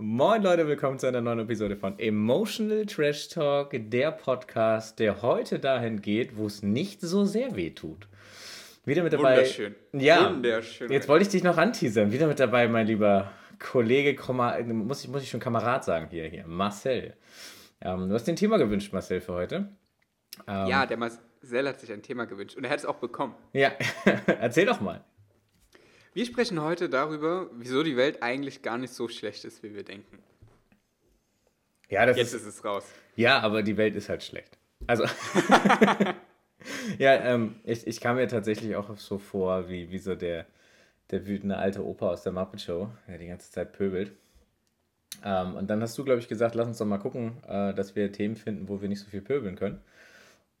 Moin Leute, willkommen zu einer neuen Episode von Emotional Trash Talk, der Podcast, der heute dahin geht, wo es nicht so sehr weh tut. Wieder mit dabei. Wunderschön. Ja. Wunderschön. Jetzt wollte ich dich noch anteasern. Wieder mit dabei, mein lieber Kollege, muss ich, muss ich schon Kamerad sagen hier, hier Marcel. Ähm, du hast dir ein Thema gewünscht, Marcel, für heute. Ähm, ja, der Marcel hat sich ein Thema gewünscht und er hat es auch bekommen. Ja, erzähl doch mal. Wir sprechen heute darüber, wieso die Welt eigentlich gar nicht so schlecht ist, wie wir denken. Ja, das Jetzt ist, ist es raus. Ja, aber die Welt ist halt schlecht. Also. ja, ähm, ich, ich kam mir tatsächlich auch so vor, wie, wie so der, der wütende alte Opa aus der Muppet Show, der die ganze Zeit pöbelt. Ähm, und dann hast du, glaube ich, gesagt, lass uns doch mal gucken, äh, dass wir Themen finden, wo wir nicht so viel pöbeln können.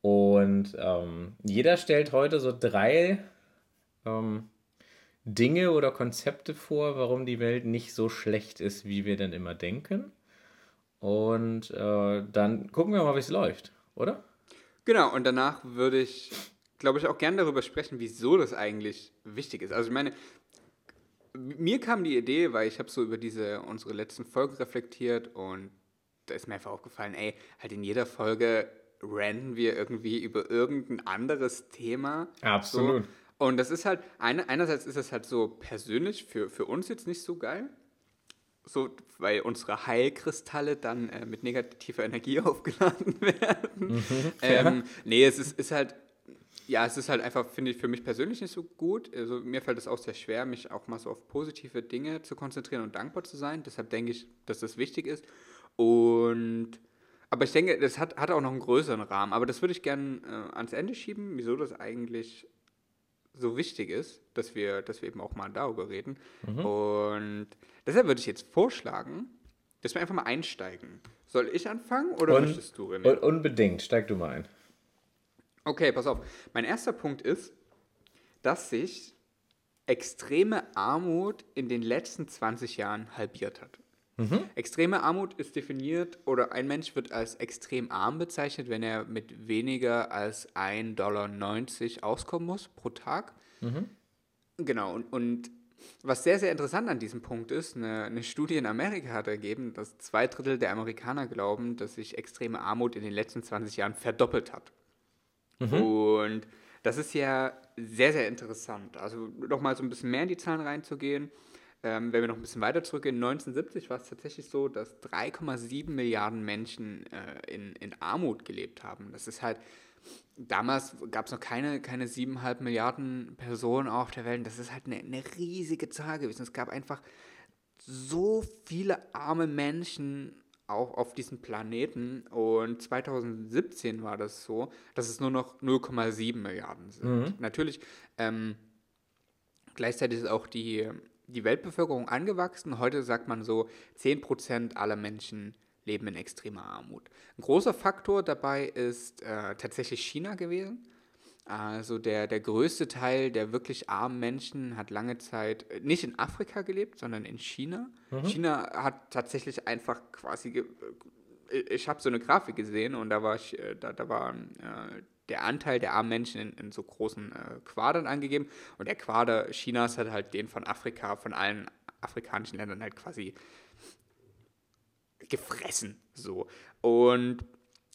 Und ähm, jeder stellt heute so drei ähm, Dinge oder Konzepte vor, warum die Welt nicht so schlecht ist, wie wir denn immer denken. Und äh, dann gucken wir mal, wie es läuft, oder? Genau, und danach würde ich, glaube ich, auch gerne darüber sprechen, wieso das eigentlich wichtig ist. Also ich meine, mir kam die Idee, weil ich habe so über diese unsere letzten Folgen reflektiert und da ist mir einfach aufgefallen, ey, halt in jeder Folge rennen wir irgendwie über irgendein anderes Thema. Absolut. So. Und das ist halt, eine, einerseits ist es halt so persönlich für, für uns jetzt nicht so geil, so, weil unsere Heilkristalle dann äh, mit negativer Energie aufgeladen werden. Mhm, ähm, nee, es ist, ist halt, ja, es ist halt einfach, finde ich, für mich persönlich nicht so gut. Also mir fällt es auch sehr schwer, mich auch mal so auf positive Dinge zu konzentrieren und dankbar zu sein. Deshalb denke ich, dass das wichtig ist. Und aber ich denke, das hat, hat auch noch einen größeren Rahmen. Aber das würde ich gerne äh, ans Ende schieben, wieso das eigentlich so wichtig ist, dass wir, dass wir eben auch mal darüber reden. Mhm. Und deshalb würde ich jetzt vorschlagen, dass wir einfach mal einsteigen. Soll ich anfangen oder Un möchtest du, René? Unbedingt, steig du mal ein. Okay, pass auf. Mein erster Punkt ist, dass sich extreme Armut in den letzten 20 Jahren halbiert hat. Mhm. Extreme Armut ist definiert oder ein Mensch wird als extrem arm bezeichnet, wenn er mit weniger als 1,90 Dollar auskommen muss pro Tag. Mhm. Genau, und, und was sehr, sehr interessant an diesem Punkt ist, eine, eine, Studie in Amerika hat ergeben, dass zwei Drittel der Amerikaner glauben, dass sich extreme Armut in den letzten 20 Jahren verdoppelt hat. Mhm. Und das ist ja sehr, sehr interessant. Also nochmal so ein bisschen mehr in die Zahlen reinzugehen. Ähm, wenn wir noch ein bisschen weiter zurückgehen, 1970 war es tatsächlich so, dass 3,7 Milliarden Menschen äh, in, in Armut gelebt haben. Das ist halt, damals gab es noch keine, keine 7,5 Milliarden Personen auf der Welt. Das ist halt eine, eine riesige Zahl gewesen. Es gab einfach so viele arme Menschen auch auf diesem Planeten. Und 2017 war das so, dass es nur noch 0,7 Milliarden sind. Mhm. Natürlich, ähm, gleichzeitig ist auch die die Weltbevölkerung angewachsen. Heute sagt man so, 10% aller Menschen leben in extremer Armut. Ein großer Faktor dabei ist äh, tatsächlich China gewesen. Also der, der größte Teil der wirklich armen Menschen hat lange Zeit nicht in Afrika gelebt, sondern in China. Mhm. China hat tatsächlich einfach quasi, ich habe so eine Grafik gesehen und da war ich, äh, da, da war äh, der Anteil der armen Menschen in, in so großen äh, Quadern angegeben. Und der Quader Chinas hat halt den von Afrika, von allen afrikanischen Ländern halt quasi gefressen. So. Und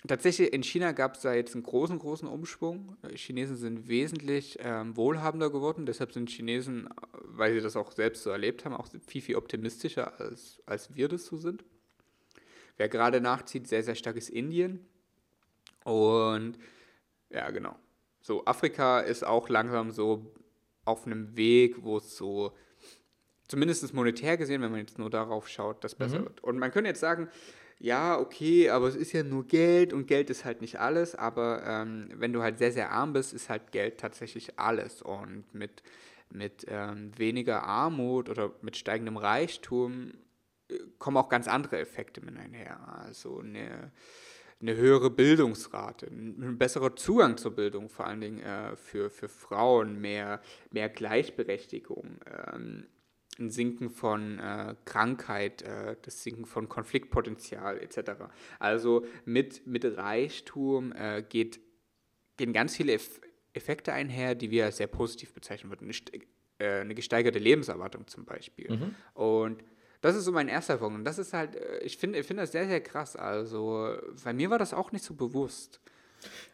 tatsächlich in China gab es da jetzt einen großen, großen Umschwung. Chinesen sind wesentlich ähm, wohlhabender geworden. Deshalb sind Chinesen, weil sie das auch selbst so erlebt haben, auch viel, viel optimistischer, als, als wir das so sind. Wer gerade nachzieht, sehr, sehr stark ist Indien. Und ja, genau. So, Afrika ist auch langsam so auf einem Weg, wo es so, zumindest monetär gesehen, wenn man jetzt nur darauf schaut, das besser mhm. wird. Und man könnte jetzt sagen, ja, okay, aber es ist ja nur Geld und Geld ist halt nicht alles, aber ähm, wenn du halt sehr, sehr arm bist, ist halt Geld tatsächlich alles. Und mit, mit ähm, weniger Armut oder mit steigendem Reichtum äh, kommen auch ganz andere Effekte mit einher. Also eine eine höhere Bildungsrate, ein besserer Zugang zur Bildung, vor allen Dingen äh, für, für Frauen, mehr, mehr Gleichberechtigung, ähm, ein Sinken von äh, Krankheit, äh, das Sinken von Konfliktpotenzial etc. Also mit, mit Reichtum äh, geht, gehen ganz viele Eff Effekte einher, die wir als sehr positiv bezeichnen würden. Eine, äh, eine gesteigerte Lebenserwartung zum Beispiel. Mhm. Und Das ist so mein erster Punkt. Und das ist halt, äh, ich finde ich find das sehr, sehr krass. Also, bei mir war das auch nicht so bewusst.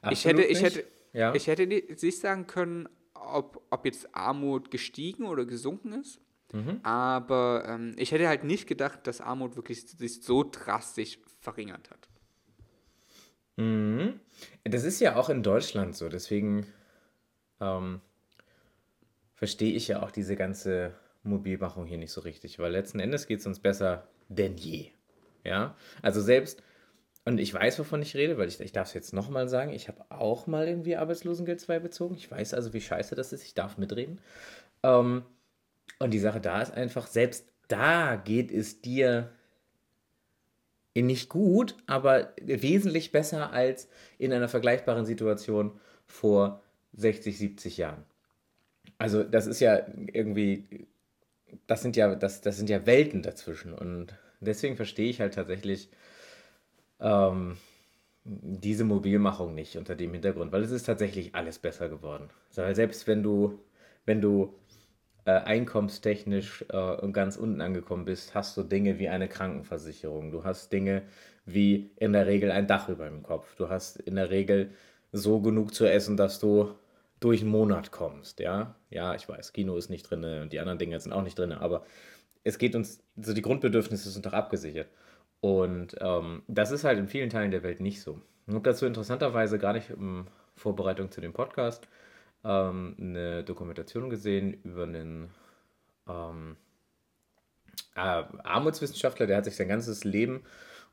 Absolut ich hätte, ich hätte, ja. ich hätte nicht sagen können, ob, ob jetzt Armut gestiegen oder gesunken ist. Mhm. Aber ähm, ich hätte halt nicht gedacht, dass Armut wirklich sich so drastisch verringert hat. Mhm. Das ist ja auch in Deutschland so. Deswegen ähm, verstehe ich ja auch diese ganze Mobilmachung hier nicht so richtig, weil letzten Endes geht es uns besser denn je. Ja, also selbst, und ich weiß, wovon ich rede, weil ich, ich darf es jetzt nochmal sagen, ich habe auch mal irgendwie Arbeitslosengeld 2 bezogen. Ich weiß also, wie scheiße das ist, ich darf mitreden. Ähm, und die Sache da ist einfach, selbst da geht es dir nicht gut, aber wesentlich besser als in einer vergleichbaren Situation vor 60, 70 Jahren. Also das ist ja irgendwie, das sind ja, das, das sind ja Welten dazwischen. Und deswegen verstehe ich halt tatsächlich ähm, diese Mobilmachung nicht unter dem Hintergrund, weil es ist tatsächlich alles besser geworden. Also selbst wenn du, wenn du äh, einkommenstechnisch äh, ganz unten angekommen bist, hast du Dinge wie eine Krankenversicherung. Du hast Dinge wie in der Regel ein Dach über dem Kopf. Du hast in der Regel so genug zu essen, dass du durch einen Monat kommst, ja. Ja, ich weiß, Kino ist nicht drin und die anderen Dinge sind auch nicht drin, aber es geht uns, so die Grundbedürfnisse sind doch abgesichert. Und ähm, das ist halt in vielen Teilen der Welt nicht so. Ich habe dazu interessanterweise gar nicht in Vorbereitung zu dem Podcast ähm, eine Dokumentation gesehen über einen ähm, äh, Armutswissenschaftler, der hat sich sein ganzes Leben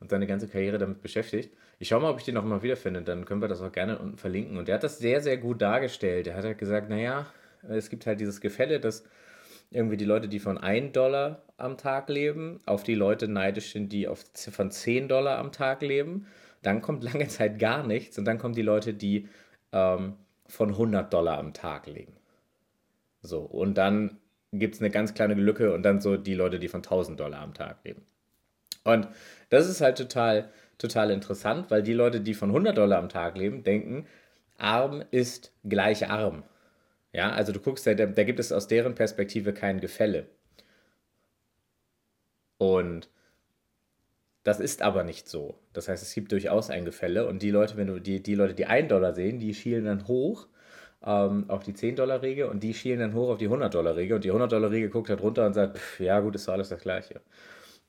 und seine ganze Karriere damit beschäftigt. Ich schaue mal, ob ich den noch mal wiederfinde, dann können wir das auch gerne unten verlinken. Und der hat das sehr, sehr gut dargestellt. Er hat halt gesagt, naja, es gibt halt dieses Gefälle, dass irgendwie die Leute, die von 1 Dollar am Tag leben, auf die Leute neidisch sind, die auf, von 10 Dollar am Tag leben. Dann kommt lange Zeit gar nichts und dann kommen die Leute, die ähm, von 100 Dollar am Tag leben. So, und dann gibt es eine ganz kleine Lücke und dann so die Leute, die von 1000 Dollar am Tag leben. Und das ist halt total, total interessant, weil die Leute, die von 100 Dollar am Tag leben, denken, arm ist gleich arm. Ja, also du guckst, da, da gibt es aus deren Perspektive kein Gefälle. Und das ist aber nicht so. Das heißt, es gibt durchaus ein Gefälle und die Leute, wenn du die, die Leute, die 1 Dollar sehen, die schielen dann hoch ähm, auf die 10-Dollar-Regel und die schielen dann hoch auf die 100-Dollar-Regel und die 100-Dollar-Regel guckt halt runter und sagt, pff, ja gut, ist doch alles das Gleiche.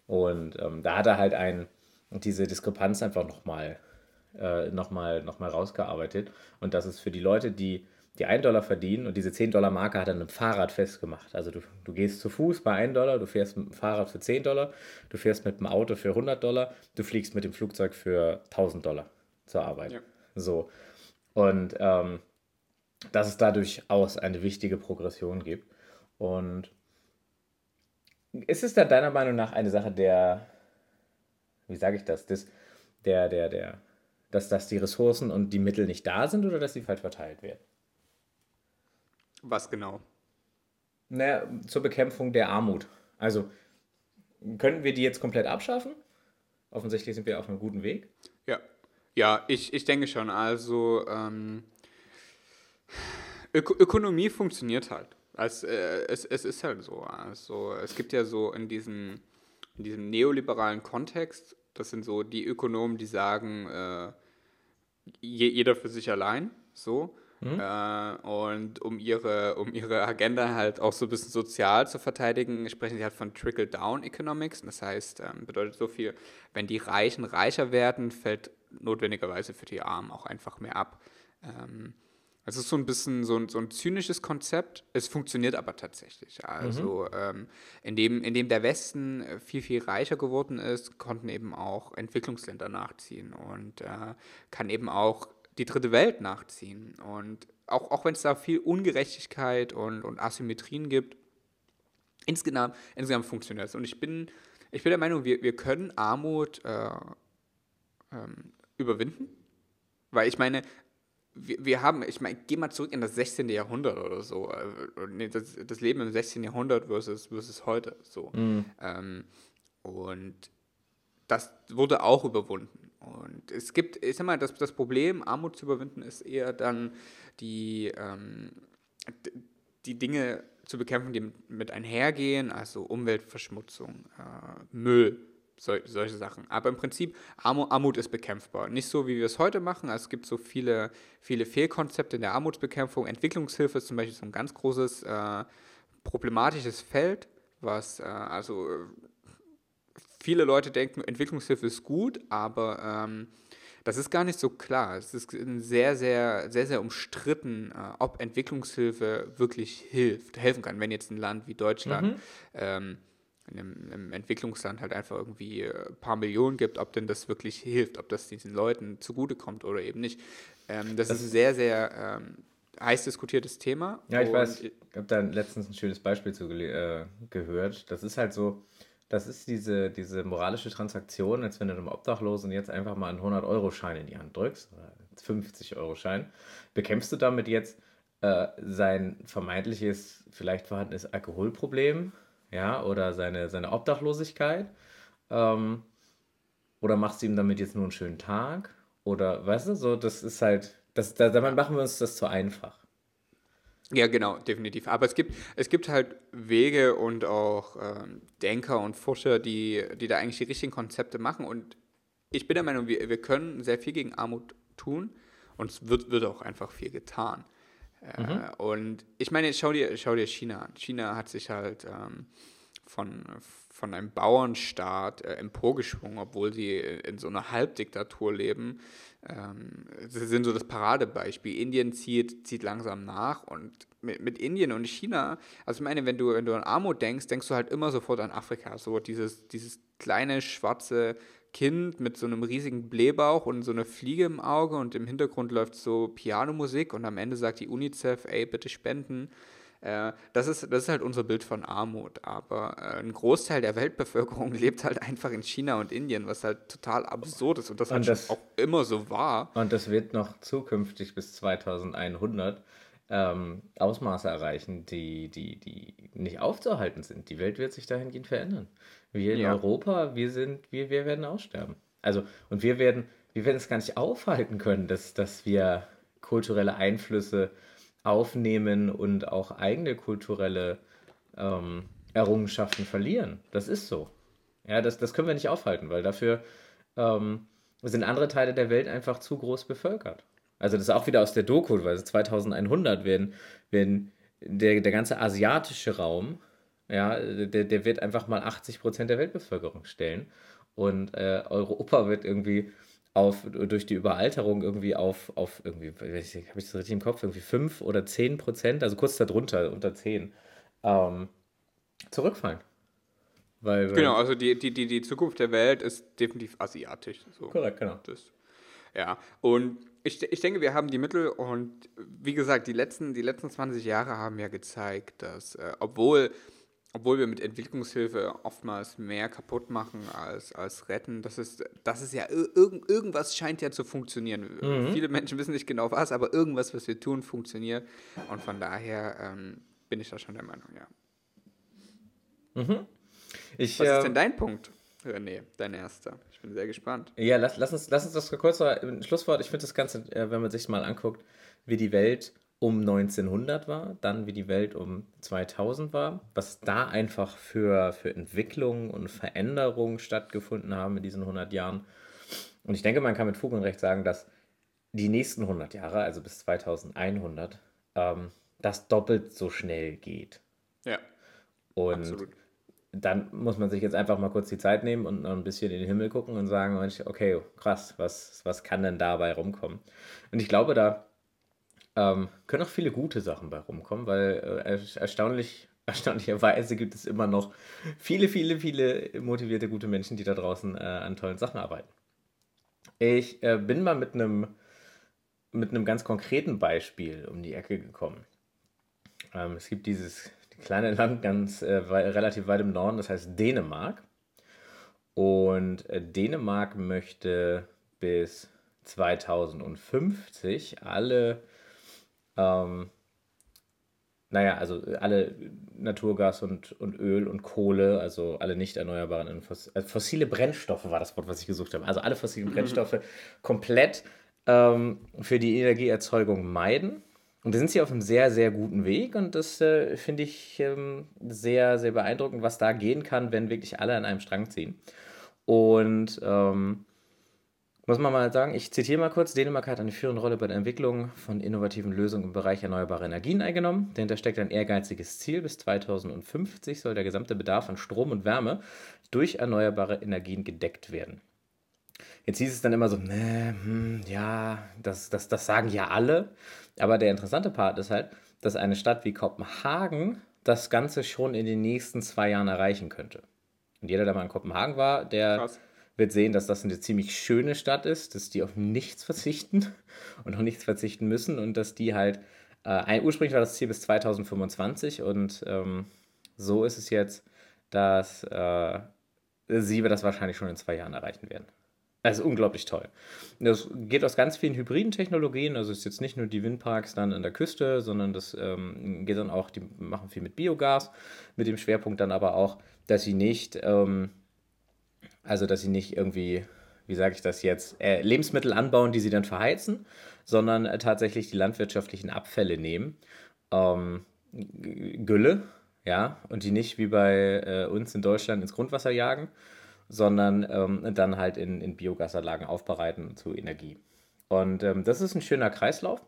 Und ähm, da hat er halt ein, diese Diskrepanz einfach nochmal äh, noch mal, noch mal rausgearbeitet. Und das ist für die Leute, die die 1 Dollar verdienen und diese 10 Dollar Marke hat er einem Fahrrad festgemacht. Also du, du gehst zu Fuß bei 1 Dollar, du fährst mit dem Fahrrad für 10 Dollar, du fährst mit dem Auto für 100 Dollar, du fliegst mit dem Flugzeug für 1000 Dollar zur Arbeit. Ja. So. Und ähm, dass es da durchaus eine wichtige Progression gibt. Und ist es da deiner Meinung nach eine Sache der, wie sage ich das, des, der, der, der, dass, dass die Ressourcen und die Mittel nicht da sind oder dass sie falsch verteilt werden? Was genau? Naja, zur Bekämpfung der Armut. Also, könnten wir die jetzt komplett abschaffen? Offensichtlich sind wir auf einem guten Weg. Ja, ja ich, ich denke schon. Also, ähm, Ök Ökonomie funktioniert halt. Also, äh, es, es ist halt so. Also, es gibt ja so in diesem, in diesem neoliberalen Kontext, das sind so die Ökonomen, die sagen, äh, jeder für sich allein, so. Mhm. Äh, und um ihre, um ihre Agenda halt auch so ein bisschen sozial zu verteidigen, sprechen sie halt von Trickle-Down-Economics. Das heißt, ähm, bedeutet so viel, wenn die Reichen reicher werden, fällt notwendigerweise für die Armen auch einfach mehr ab. Ähm, es ist so ein bisschen so ein, so ein zynisches Konzept. Es funktioniert aber tatsächlich. Also mhm. ähm, indem, indem der Westen viel, viel reicher geworden ist, konnten eben auch Entwicklungsländer nachziehen und äh, kann eben auch die dritte Welt nachziehen. Und auch, auch wenn es da viel Ungerechtigkeit und, und Asymmetrien gibt, insgesamt, insgesamt funktioniert es. Und ich bin, ich bin der Meinung, wir, wir können Armut äh, ähm, überwinden. Weil ich meine, wir, wir haben, ich meine, geh mal zurück in das 16. Jahrhundert oder so. Äh, das, das Leben im 16. Jahrhundert versus, versus heute. So. Mhm. Ähm, und das wurde auch überwunden. Und es gibt, ich sag mal, das, das Problem, Armut zu überwinden, ist eher dann die, ähm, die Dinge zu bekämpfen, die mit einhergehen, also Umweltverschmutzung, äh, Müll, sol solche Sachen. Aber im Prinzip, Armut, Armut ist bekämpfbar. Nicht so, wie wir es heute machen. Also es gibt so viele, viele Fehlkonzepte in der Armutsbekämpfung. Entwicklungshilfe ist zum Beispiel so ein ganz großes äh, problematisches Feld, was äh, also viele Leute denken, Entwicklungshilfe ist gut, aber ähm, das ist gar nicht so klar. Es ist sehr, sehr, sehr, sehr umstritten, äh, ob Entwicklungshilfe wirklich hilft, helfen kann, wenn jetzt ein Land wie Deutschland mhm. ähm, in einem, einem, Entwicklungsland halt einfach irgendwie ein äh, paar Millionen gibt, ob denn das wirklich hilft, ob das diesen Leuten zugutekommt oder eben nicht. Ähm, das, das, ist ein sehr, sehr ähm, heiß diskutiertes Thema. Ja, ich weiß, ich habe da letztens ein schönes Beispiel zu äh, gehört. Das ist halt so, das ist diese, diese moralische Transaktion, als wenn du einem Obdachlosen jetzt einfach mal einen 100-Euro-Schein in die Hand drückst, oder 50-Euro-Schein, bekämpfst du damit jetzt äh, sein vermeintliches, vielleicht vorhandenes Alkoholproblem ja, oder seine, seine Obdachlosigkeit. Ähm, oder machst du ihm damit jetzt nur einen schönen Tag? Oder, weißt du, so, das ist halt, das, da, damit machen wir uns das zu einfach. Ja, genau, definitiv. Aber es gibt, es gibt halt Wege und auch ähm, Denker und Forscher, die, die da eigentlich die richtigen Konzepte machen. Und ich bin der Meinung, wir, wir können sehr viel gegen Armut tun und es wird, wird auch einfach viel getan. Mhm. Äh, und ich meine, schau dir, schau dir China an. China hat sich halt ähm, von, von einem Bauernstaat äh, emporgeschwungen, obwohl sie in so einer Halbdiktatur leben. Ähm, sie sind so das Paradebeispiel. Indien zieht, zieht langsam nach und mit, mit Indien und China, also ich meine, wenn du, wenn du an Armut denkst, denkst du halt immer sofort an Afrika. So dieses, dieses kleine schwarze Kind mit so einem riesigen Blähbauch und so einer Fliege im Auge und im Hintergrund läuft so Pianomusik und am Ende sagt die UNICEF, ey, bitte spenden. Äh, das, ist, das ist halt unser Bild von Armut. Aber äh, ein Großteil der Weltbevölkerung lebt halt einfach in China und Indien, was halt total absurd ist und das und halt das, auch immer so war. Und das wird noch zukünftig bis 2100 ähm, Ausmaße erreichen, die, die, die nicht aufzuhalten sind. Die Welt wird sich dahingehend verändern. Wir in ja. Europa, wir sind, wir, wir werden aussterben. Also, und wir werden, wir werden es gar nicht aufhalten können, dass, dass wir kulturelle Einflüsse aufnehmen und auch eigene kulturelle ähm, Errungenschaften verlieren. Das ist so. Ja, das, das können wir nicht aufhalten, weil dafür ähm, sind andere Teile der Welt einfach zu groß bevölkert. Also das ist auch wieder aus der Doku, weil 2100 werden, werden der, der ganze asiatische Raum, ja, der, der wird einfach mal 80 Prozent der Weltbevölkerung stellen. Und äh, Europa wird irgendwie auf, durch die Überalterung irgendwie auf, auf irgendwie, habe ich das richtig im Kopf, irgendwie 5 oder 10 Prozent, also kurz darunter, unter 10, ähm, zurückfallen. Weil, genau, also die, die, die, die Zukunft der Welt ist definitiv asiatisch. So. Korrekt, genau. Das, ja, und ich, ich denke, wir haben die Mittel und wie gesagt, die letzten, die letzten 20 Jahre haben ja gezeigt, dass äh, obwohl, obwohl wir mit Entwicklungshilfe oftmals mehr kaputt machen als, als retten, das ist, das ist ja irg irgendwas scheint ja zu funktionieren. Mhm. Viele Menschen wissen nicht genau was, aber irgendwas, was wir tun, funktioniert. Und von daher ähm, bin ich da schon der Meinung, ja. Mhm. Ich, was ist denn ähm, dein Punkt, René, dein erster? Ich bin sehr gespannt. Ja, lass, lass, uns, lass uns das kurz ein Schlusswort. Ich finde das Ganze, äh, wenn man sich mal anguckt, wie die Welt um 1900 war, dann wie die Welt um 2000 war, was da einfach für, für Entwicklungen und Veränderungen stattgefunden haben in diesen 100 Jahren. Und ich denke, man kann mit Fug und Recht sagen, dass die nächsten 100 Jahre, also bis 2100, ähm, das doppelt so schnell geht. Ja. Und absolut dann muss man sich jetzt einfach mal kurz die Zeit nehmen und noch ein bisschen in den Himmel gucken und sagen, okay, krass, was, was kann denn dabei rumkommen? Und ich glaube, da ähm, können auch viele gute Sachen bei rumkommen, weil äh, erstaunlich, erstaunlicherweise gibt es immer noch viele, viele, viele motivierte, gute Menschen, die da draußen äh, an tollen Sachen arbeiten. Ich äh, bin mal mit einem mit einem ganz konkreten Beispiel um die Ecke gekommen. Ähm, es gibt dieses kleine Land ganz äh, relativ weit im Norden, das heißt Dänemark. Und äh, Dänemark möchte bis 2050 alle, ähm, naja, also alle Naturgas und, und Öl und Kohle, also alle nicht erneuerbaren, äh, fossile Brennstoffe war das Wort, was ich gesucht habe. Also alle fossilen Brennstoffe komplett ähm, für die Energieerzeugung meiden und da sind sie auf einem sehr, sehr guten Weg und das äh, finde ich ähm, sehr, sehr beeindruckend, was da gehen kann, wenn wirklich alle an einem Strang ziehen. Und ähm, muss man mal sagen, ich zitiere mal kurz, Dänemark hat eine führende Rolle bei der Entwicklung von innovativen Lösungen im Bereich erneuerbare Energien eingenommen. Dahinter steckt ein ehrgeiziges Ziel. Bis 2050 soll der gesamte Bedarf an Strom und Wärme durch erneuerbare Energien gedeckt werden. Jetzt hieß es dann immer so, ne, hm, ja, das, das, das sagen ja alle. Aber der interessante Part ist halt, dass eine Stadt wie Kopenhagen das Ganze schon in den nächsten zwei Jahren erreichen könnte. Und jeder, der mal in Kopenhagen war, der Krass wird sehen, dass das eine ziemlich schöne Stadt ist, dass die auf nichts verzichten und auf nichts verzichten müssen und dass die halt, äh, ursprünglich war das Ziel bis 2025 und ähm, so ist es jetzt, dass äh, sie das wahrscheinlich schon in zwei Jahren erreichen werden. Also unglaublich toll. Das geht aus ganz vielen hybriden Technologien, also ist jetzt nicht nur die Windparks dann an der Küste, sondern das ähm, geht dann auch, die machen viel mit Biogas, mit dem Schwerpunkt dann aber auch, dass sie nicht ähm, also, dass sie nicht irgendwie, wie sage ich das jetzt, äh, Lebensmittel anbauen, die sie dann verheizen, sondern äh, tatsächlich die landwirtschaftlichen Abfälle nehmen. Ähm, Gülle, ja, und die nicht wie bei äh, uns in Deutschland ins Grundwasser jagen, sondern ähm, dann halt in, in Biogasanlagen aufbereiten zu Energie. Und ähm, das ist ein schöner Kreislauf,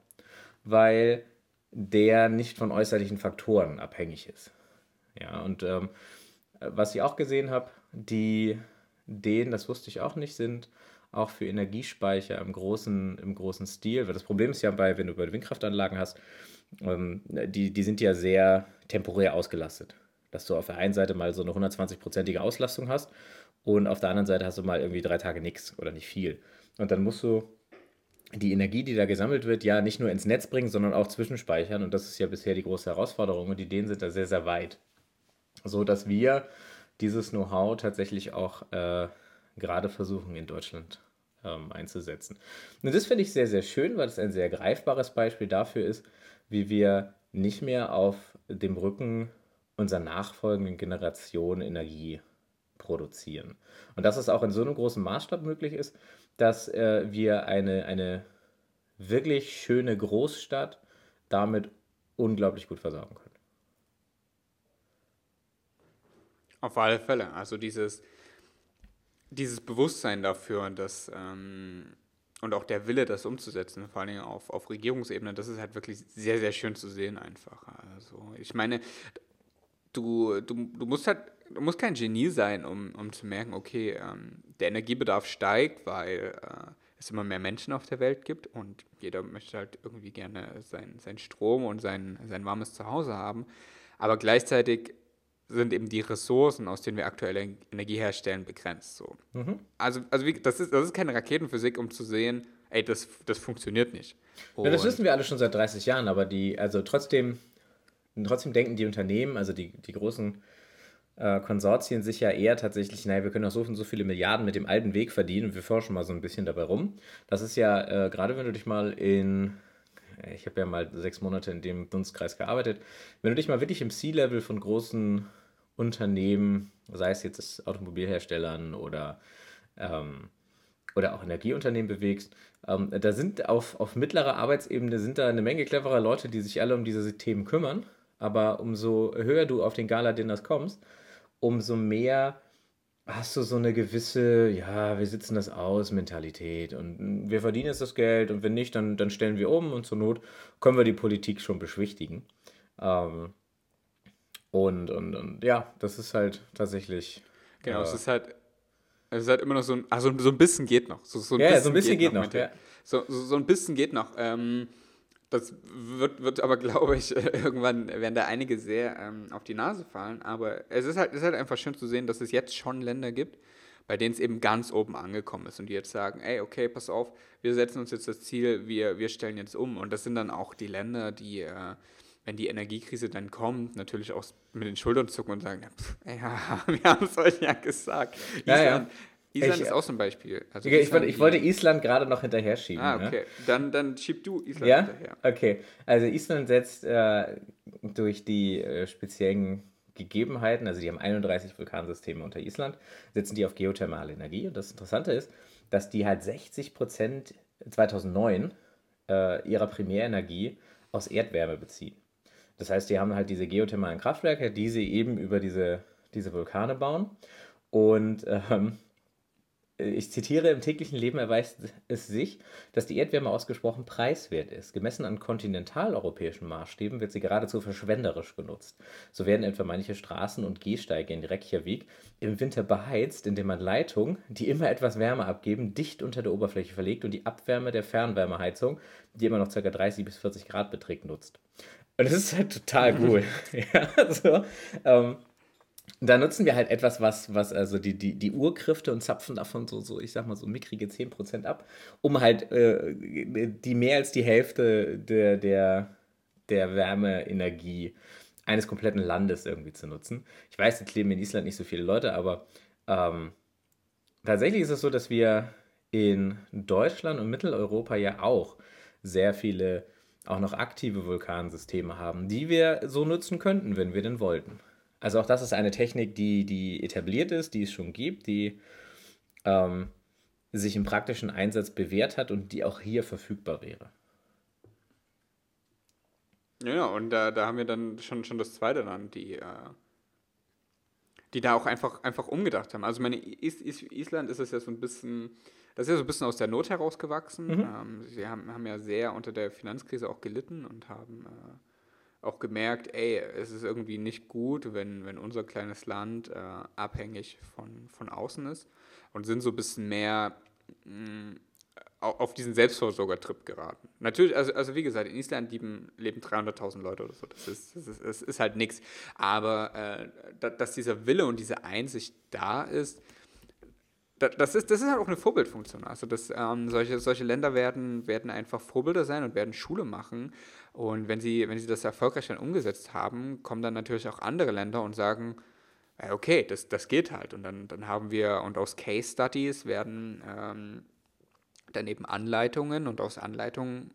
weil der nicht von äußerlichen Faktoren abhängig ist. Ja, und ähm, was ich auch gesehen habe, die Ideen, das wusste ich auch nicht, sind auch für Energiespeicher im großen, im großen Stil. Weil das Problem ist ja bei, wenn du bei Windkraftanlagen hast, ähm, die, die sind ja sehr temporär ausgelastet. Dass du auf der einen Seite mal so eine 120-prozentige Auslastung hast und auf der anderen Seite hast du mal irgendwie drei Tage nichts oder nicht viel. Und dann musst du die Energie, die da gesammelt wird, ja nicht nur ins Netz bringen, sondern auch zwischenspeichern. Und das ist ja bisher die große Herausforderung. Und die Ideen sind da sehr, sehr weit. So dass wir dieses Know-how tatsächlich auch äh, gerade versuchen in Deutschland ähm, einzusetzen. Und das finde ich sehr, sehr schön, weil es ein sehr greifbares Beispiel dafür ist, wie wir nicht mehr auf dem Rücken unserer nachfolgenden Generation Energie produzieren. Und dass es auch in so einem großen Maßstab möglich ist, dass äh, wir eine, eine wirklich schöne Großstadt damit unglaublich gut versorgen können. Auf alle Fälle. Also dieses, dieses Bewusstsein dafür dass, ähm, und auch der Wille, das umzusetzen, vor allem auf, auf Regierungsebene, das ist halt wirklich sehr, sehr schön zu sehen einfach. Also ich meine, du, du, du musst halt, du musst kein Genie sein, um, um zu merken, okay, ähm, der Energiebedarf steigt, weil äh, es immer mehr Menschen auf der Welt gibt und jeder möchte halt irgendwie gerne sein, sein Strom und sein, sein warmes Zuhause haben. Aber gleichzeitig sind eben die Ressourcen, aus denen wir aktuelle Energie herstellen, begrenzt. So. Mhm. Also, also wie, das, ist, das ist keine Raketenphysik, um zu sehen, ey, das, das funktioniert nicht. Ja, das wissen wir alle schon seit 30 Jahren, aber die, also trotzdem, trotzdem denken die Unternehmen, also die, die großen äh, Konsortien sich ja eher tatsächlich, naja, wir können auch so und so viele Milliarden mit dem alten Weg verdienen und wir forschen mal so ein bisschen dabei rum. Das ist ja, äh, gerade wenn du dich mal in ich habe ja mal sechs Monate in dem Dunstkreis gearbeitet. Wenn du dich mal wirklich im C-Level von großen Unternehmen, sei es jetzt Automobilherstellern oder, ähm, oder auch Energieunternehmen bewegst, ähm, da sind auf, auf mittlerer Arbeitsebene sind da eine Menge cleverer Leute, die sich alle um diese Themen kümmern. Aber umso höher du auf den Gala-Dinners kommst, umso mehr hast du so eine gewisse, ja, wir sitzen das aus, Mentalität und wir verdienen jetzt das Geld und wenn nicht, dann, dann stellen wir um und zur Not können wir die Politik schon beschwichtigen. Ähm, und, und, und ja, das ist halt tatsächlich. Genau, äh, es ist halt. Es ist halt immer noch so ein. Also so ein bisschen geht noch. So, so ein ja, bisschen so ein bisschen geht, geht noch. noch ja. so, so, so, ein bisschen geht noch. Ähm, das wird, wird aber, glaube ich, irgendwann werden da einige sehr ähm, auf die Nase fallen. Aber es ist halt, ist halt einfach schön zu sehen, dass es jetzt schon Länder gibt, bei denen es eben ganz oben angekommen ist und die jetzt sagen, ey, okay, pass auf, wir setzen uns jetzt das Ziel, wir, wir stellen jetzt um. Und das sind dann auch die Länder, die äh, wenn die Energiekrise dann kommt, natürlich auch mit den Schultern zucken und sagen, pff, ja wir haben es euch ja gesagt. Ja, Island, ja. Island ich, ist auch so ein Beispiel. Also ich, Island, ich, wollte Island gerade noch hinterher schieben. Ah, okay. Ne? Dann, dann schieb du Island ja? hinterher. Okay. Also Island setzt äh, durch die äh, speziellen Gegebenheiten, also die haben 31 Vulkansysteme unter Island, setzen die auf geothermale Energie. Und das Interessante ist, dass die halt 60 Prozent 2009 äh, ihrer Primärenergie aus Erdwärme beziehen. Das heißt, die haben halt diese geothermalen Kraftwerke, die sie eben über diese, diese Vulkane bauen. Und ähm, ich zitiere, im täglichen Leben erweist es sich, dass die Erdwärme ausgesprochen preiswert ist. Gemessen an kontinentaleuropäischen Maßstäben wird sie geradezu verschwenderisch genutzt. So werden etwa manche Straßen und Gehsteige in Reykjavik im Winter beheizt, indem man Leitungen, die immer etwas Wärme abgeben, dicht unter der Oberfläche verlegt und die Abwärme der Fernwärmeheizung, die immer noch ca. 30 bis 40 Grad beträgt, nutzt. Und das ist halt total cool. ja, so, ähm, da nutzen wir halt etwas, was, was also die, die, die Urkräfte und zapfen davon so, so, ich sag mal, so mickrige 10% ab, um halt äh, die mehr als die Hälfte der, der, der Wärmeenergie eines kompletten Landes irgendwie zu nutzen. Ich weiß, jetzt leben in Island nicht so viele Leute, aber ähm, tatsächlich ist es so, dass wir in Deutschland und Mitteleuropa ja auch sehr viele auch noch aktive Vulkansysteme haben, die wir so nutzen könnten, wenn wir denn wollten. Also auch das ist eine Technik, die, die etabliert ist, die es schon gibt, die ähm, sich im praktischen Einsatz bewährt hat und die auch hier verfügbar wäre. Ja, und da, da haben wir dann schon, schon das zweite Land, die, äh, die da auch einfach, einfach umgedacht haben. Also meine Is Is Island ist es ja so ein bisschen, das ist ja so ein bisschen aus der Not herausgewachsen. Mhm. Ähm, sie haben, haben ja sehr unter der Finanzkrise auch gelitten und haben äh, auch gemerkt, ey, es ist irgendwie nicht gut, wenn, wenn unser kleines Land äh, abhängig von, von außen ist und sind so ein bisschen mehr mh, mm, auf diesen Selbstversorger-Trip geraten. Natürlich, also, also wie gesagt, in Island leben, leben 300.000 Leute oder so. Das ist, das ist, das ist halt nichts. Aber äh, dass dieser Wille und diese Einsicht da ist, das ist, das ist halt auch eine Vorbildfunktion. Also dass, ähm, solche, solche Länder werden, werden einfach Vorbilder sein und werden Schule machen. Und wenn sie, wenn sie das erfolgreich dann umgesetzt haben, kommen dann natürlich auch andere Länder und sagen, okay, das, das geht halt. Und dann, dann haben wir, und aus Case Studies werden ähm, dann eben Anleitungen und aus Anleitungen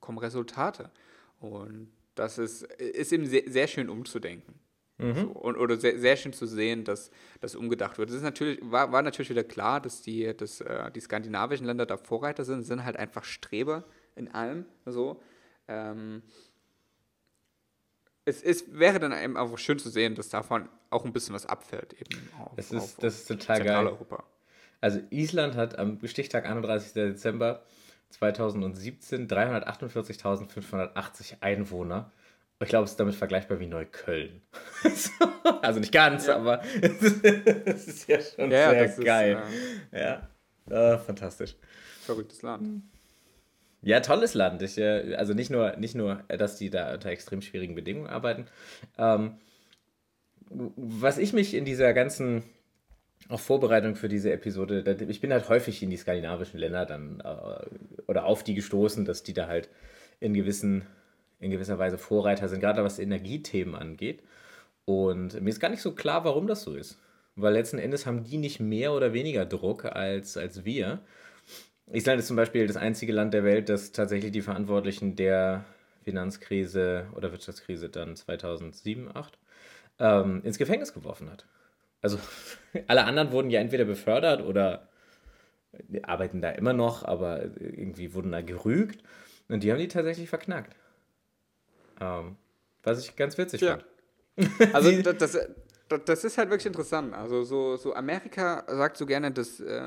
kommen Resultate. Und das ist, ist eben sehr, sehr schön umzudenken. Mhm. So, und, oder sehr, sehr schön zu sehen, dass das umgedacht wird. Es ist natürlich, war, war natürlich wieder klar, dass die, dass, äh, die skandinavischen Länder da Vorreiter sind, sind halt einfach Streber in allem. So. Ähm, es, es wäre dann eben einfach schön zu sehen, dass davon auch ein bisschen was abfällt. Eben auf, das, ist, auf, das ist total geil. Also Island hat am Stichtag 31. Dezember 2017 348.580 Einwohner. Ich glaube, es ist damit vergleichbar wie Neukölln. also nicht ganz, ja. aber es ist ja schon ja, sehr geil. Ist, ja, ja. Oh, fantastisch. Verrücktes Land. Ja, tolles Land. Ich, äh, also nicht nur, nicht nur, dass die da unter extrem schwierigen Bedingungen arbeiten. Ähm, was ich mich in dieser ganzen auch Vorbereitung für diese Episode, ich bin halt häufig in die skandinavischen Länder dann äh, oder auf die gestoßen, dass die da halt in gewissen in gewisser Weise Vorreiter sind, gerade was Energiethemen angeht. Und mir ist gar nicht so klar, warum das so ist. Weil letzten Endes haben die nicht mehr oder weniger Druck als, als wir. Island ist zum Beispiel das einzige Land der Welt, das tatsächlich die Verantwortlichen der Finanzkrise oder Wirtschaftskrise dann 2007, 2008 ähm, ins Gefängnis geworfen hat. Also alle anderen wurden ja entweder befördert oder arbeiten da immer noch, aber irgendwie wurden da gerügt. Und die haben die tatsächlich verknackt. Ähm, was ich ganz witzig ja. fand. Also das, das, das, ist halt wirklich interessant. Also so, so Amerika sagt so gerne, dass, äh,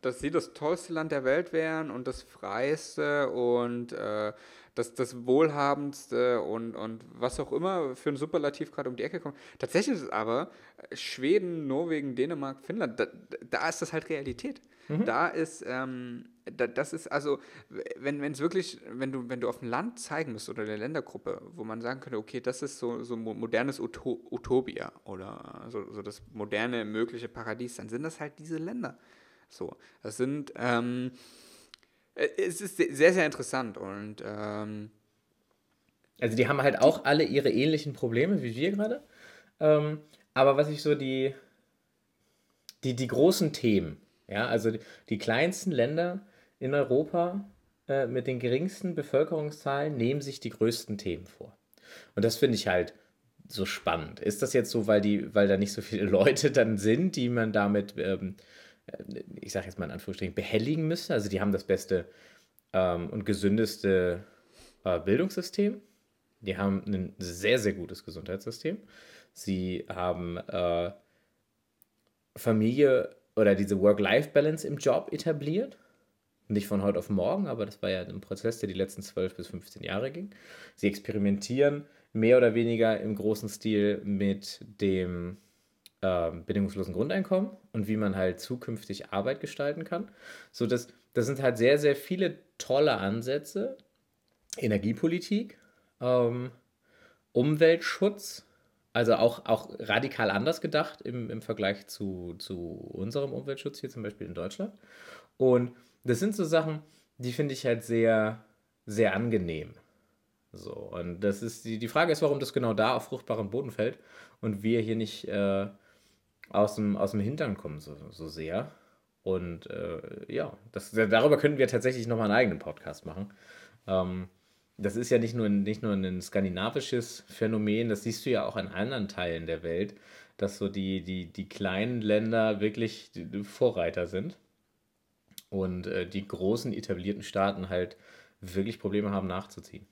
dass sie das tollste Land der Welt wären und das freiste und äh, das, das Wohlhabendste und, und was auch immer für ein Superlativ gerade um die Ecke kommt. Tatsächlich ist es aber äh, Schweden, Norwegen, Dänemark, Finnland, da, da ist das halt Realität. Mhm. Da ist, ähm, da, das ist also, wenn es wirklich, wenn du, wenn du auf ein Land zeigen musst oder eine Ländergruppe, wo man sagen könnte, okay, das ist so, so modernes Uto Utopia oder so, so das moderne mögliche Paradies, dann sind das halt diese Länder. So, das sind, ähm, äh, es ist sehr, sehr interessant und ähm, also die haben halt auch alle ihre ähnlichen Probleme wie wir gerade. Ähm, aber was ich so die, die, die großen Themen, ja, also die, die kleinsten Länder in Europa äh, mit den geringsten Bevölkerungszahlen nehmen sich die größten Themen vor. Und das finde ich halt so spannend. Ist das jetzt so, weil, die, weil da nicht so viele Leute dann sind, die man damit, ähm, äh, ich sage jetzt mal in Anführungsstrichen, behelligen müsste? Also die haben das beste ähm, und gesündeste äh, Bildungssystem. Die haben ein sehr, sehr gutes Gesundheitssystem. Sie haben äh, Familie oder diese Work-Life-Balance im Job etabliert. Nicht von heute auf morgen, aber das war ja ein Prozess, der die letzten 12 bis 15 Jahre ging. Sie experimentieren mehr oder weniger im großen Stil mit dem äh, bedingungslosen Grundeinkommen und wie man halt zukünftig Arbeit gestalten kann. So, das, das sind halt sehr, sehr viele tolle Ansätze. Energiepolitik, ähm, Umweltschutz, also auch, auch radikal anders gedacht im, im Vergleich zu, zu unserem Umweltschutz hier zum Beispiel in Deutschland. Und das sind so Sachen, die finde ich halt sehr, sehr angenehm. So, und das ist die, die Frage ist, warum das genau da auf fruchtbaren Boden fällt und wir hier nicht äh, aus, dem, aus dem Hintern kommen so, so sehr. Und äh, ja, das, darüber könnten wir tatsächlich nochmal einen eigenen Podcast machen. Ähm, das ist ja nicht nur, nicht nur ein skandinavisches Phänomen, das siehst du ja auch in anderen Teilen der Welt, dass so die, die, die kleinen Länder wirklich Vorreiter sind und äh, die großen etablierten Staaten halt wirklich Probleme haben nachzuziehen.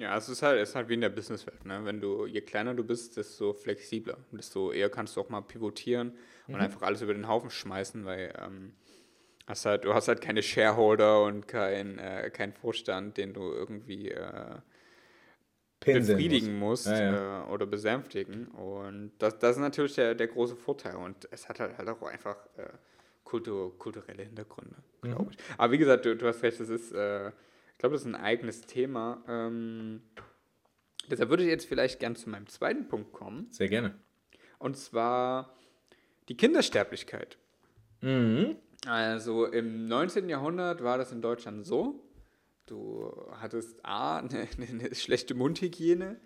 Ja, es ist halt, es ist halt wie in der Businesswelt. Ne? Wenn du, je kleiner du bist, desto flexibler. Desto eher kannst du auch mal pivotieren und mhm. einfach alles über den Haufen schmeißen, weil ähm, hast halt, du hast halt keine Shareholder und keinen äh, kein Vorstand, den du irgendwie äh, befriedigen musst, musst ja, ja. Äh, oder besänftigen. Und das, das ist natürlich der, der große Vorteil. Und es hat halt, halt auch einfach äh, kultur, kulturelle Hintergründe, glaube mhm. ich. Aber wie gesagt, du, du hast recht, es ist, äh, glaube, das ist ein eigenes Thema. Ähm, deshalb würde ich jetzt vielleicht gern zu meinem zweiten Punkt kommen. Sehr gerne. Und zwar die Kindersterblichkeit. Mhm. Also im 19. Jahrhundert war das in Deutschland so, du hattest A, eine, eine schlechte Mundhygiene,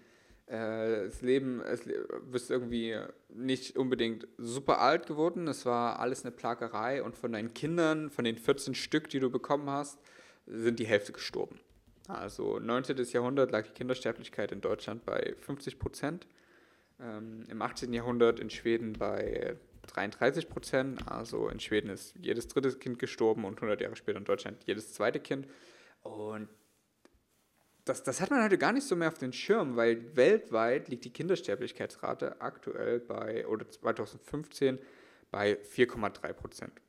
äh, das Leben, es bist irgendwie nicht unbedingt super alt geworden, es war alles eine Plagerei und von deinen Kindern, von den 14 Stück, die du bekommen hast, sind die Hälfte gestorben. Also 19. Jahrhundert lag die Kindersterblichkeit in Deutschland bei 50 Prozent, ähm, im 18. Jahrhundert in Schweden bei 33 Prozent. Also in Schweden ist jedes dritte Kind gestorben und 100 Jahre später in Deutschland jedes zweite Kind. Und das, das hat man heute gar nicht so mehr auf den Schirm, weil weltweit liegt die Kindersterblichkeitsrate aktuell bei, oder 2015 bei 4,3 Prozent.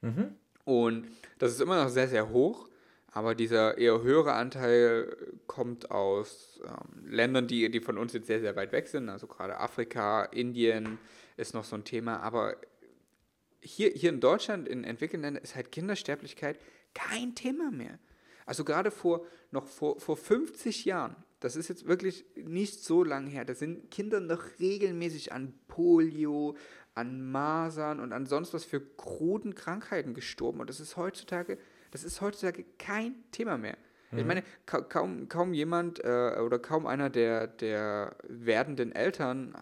Mhm. Und das ist immer noch sehr, sehr hoch, aber dieser eher höhere Anteil kommt aus ähm, Ländern, die, die von uns jetzt sehr, sehr weit weg sind, also gerade Afrika, Indien, ist noch so ein Thema. Aber hier, hier in Deutschland, in entwickelten Ländern, ist halt Kindersterblichkeit kein Thema mehr. Also gerade vor, noch vor, vor 50 Jahren, das ist jetzt wirklich nicht so lange her, da sind Kinder noch regelmäßig an Polio, an Masern und an sonst was für kruden Krankheiten gestorben. Und das ist heutzutage, das ist heutzutage kein Thema mehr. Mhm. Ich meine, ka kaum, kaum jemand äh, oder kaum einer der, der werdenden Eltern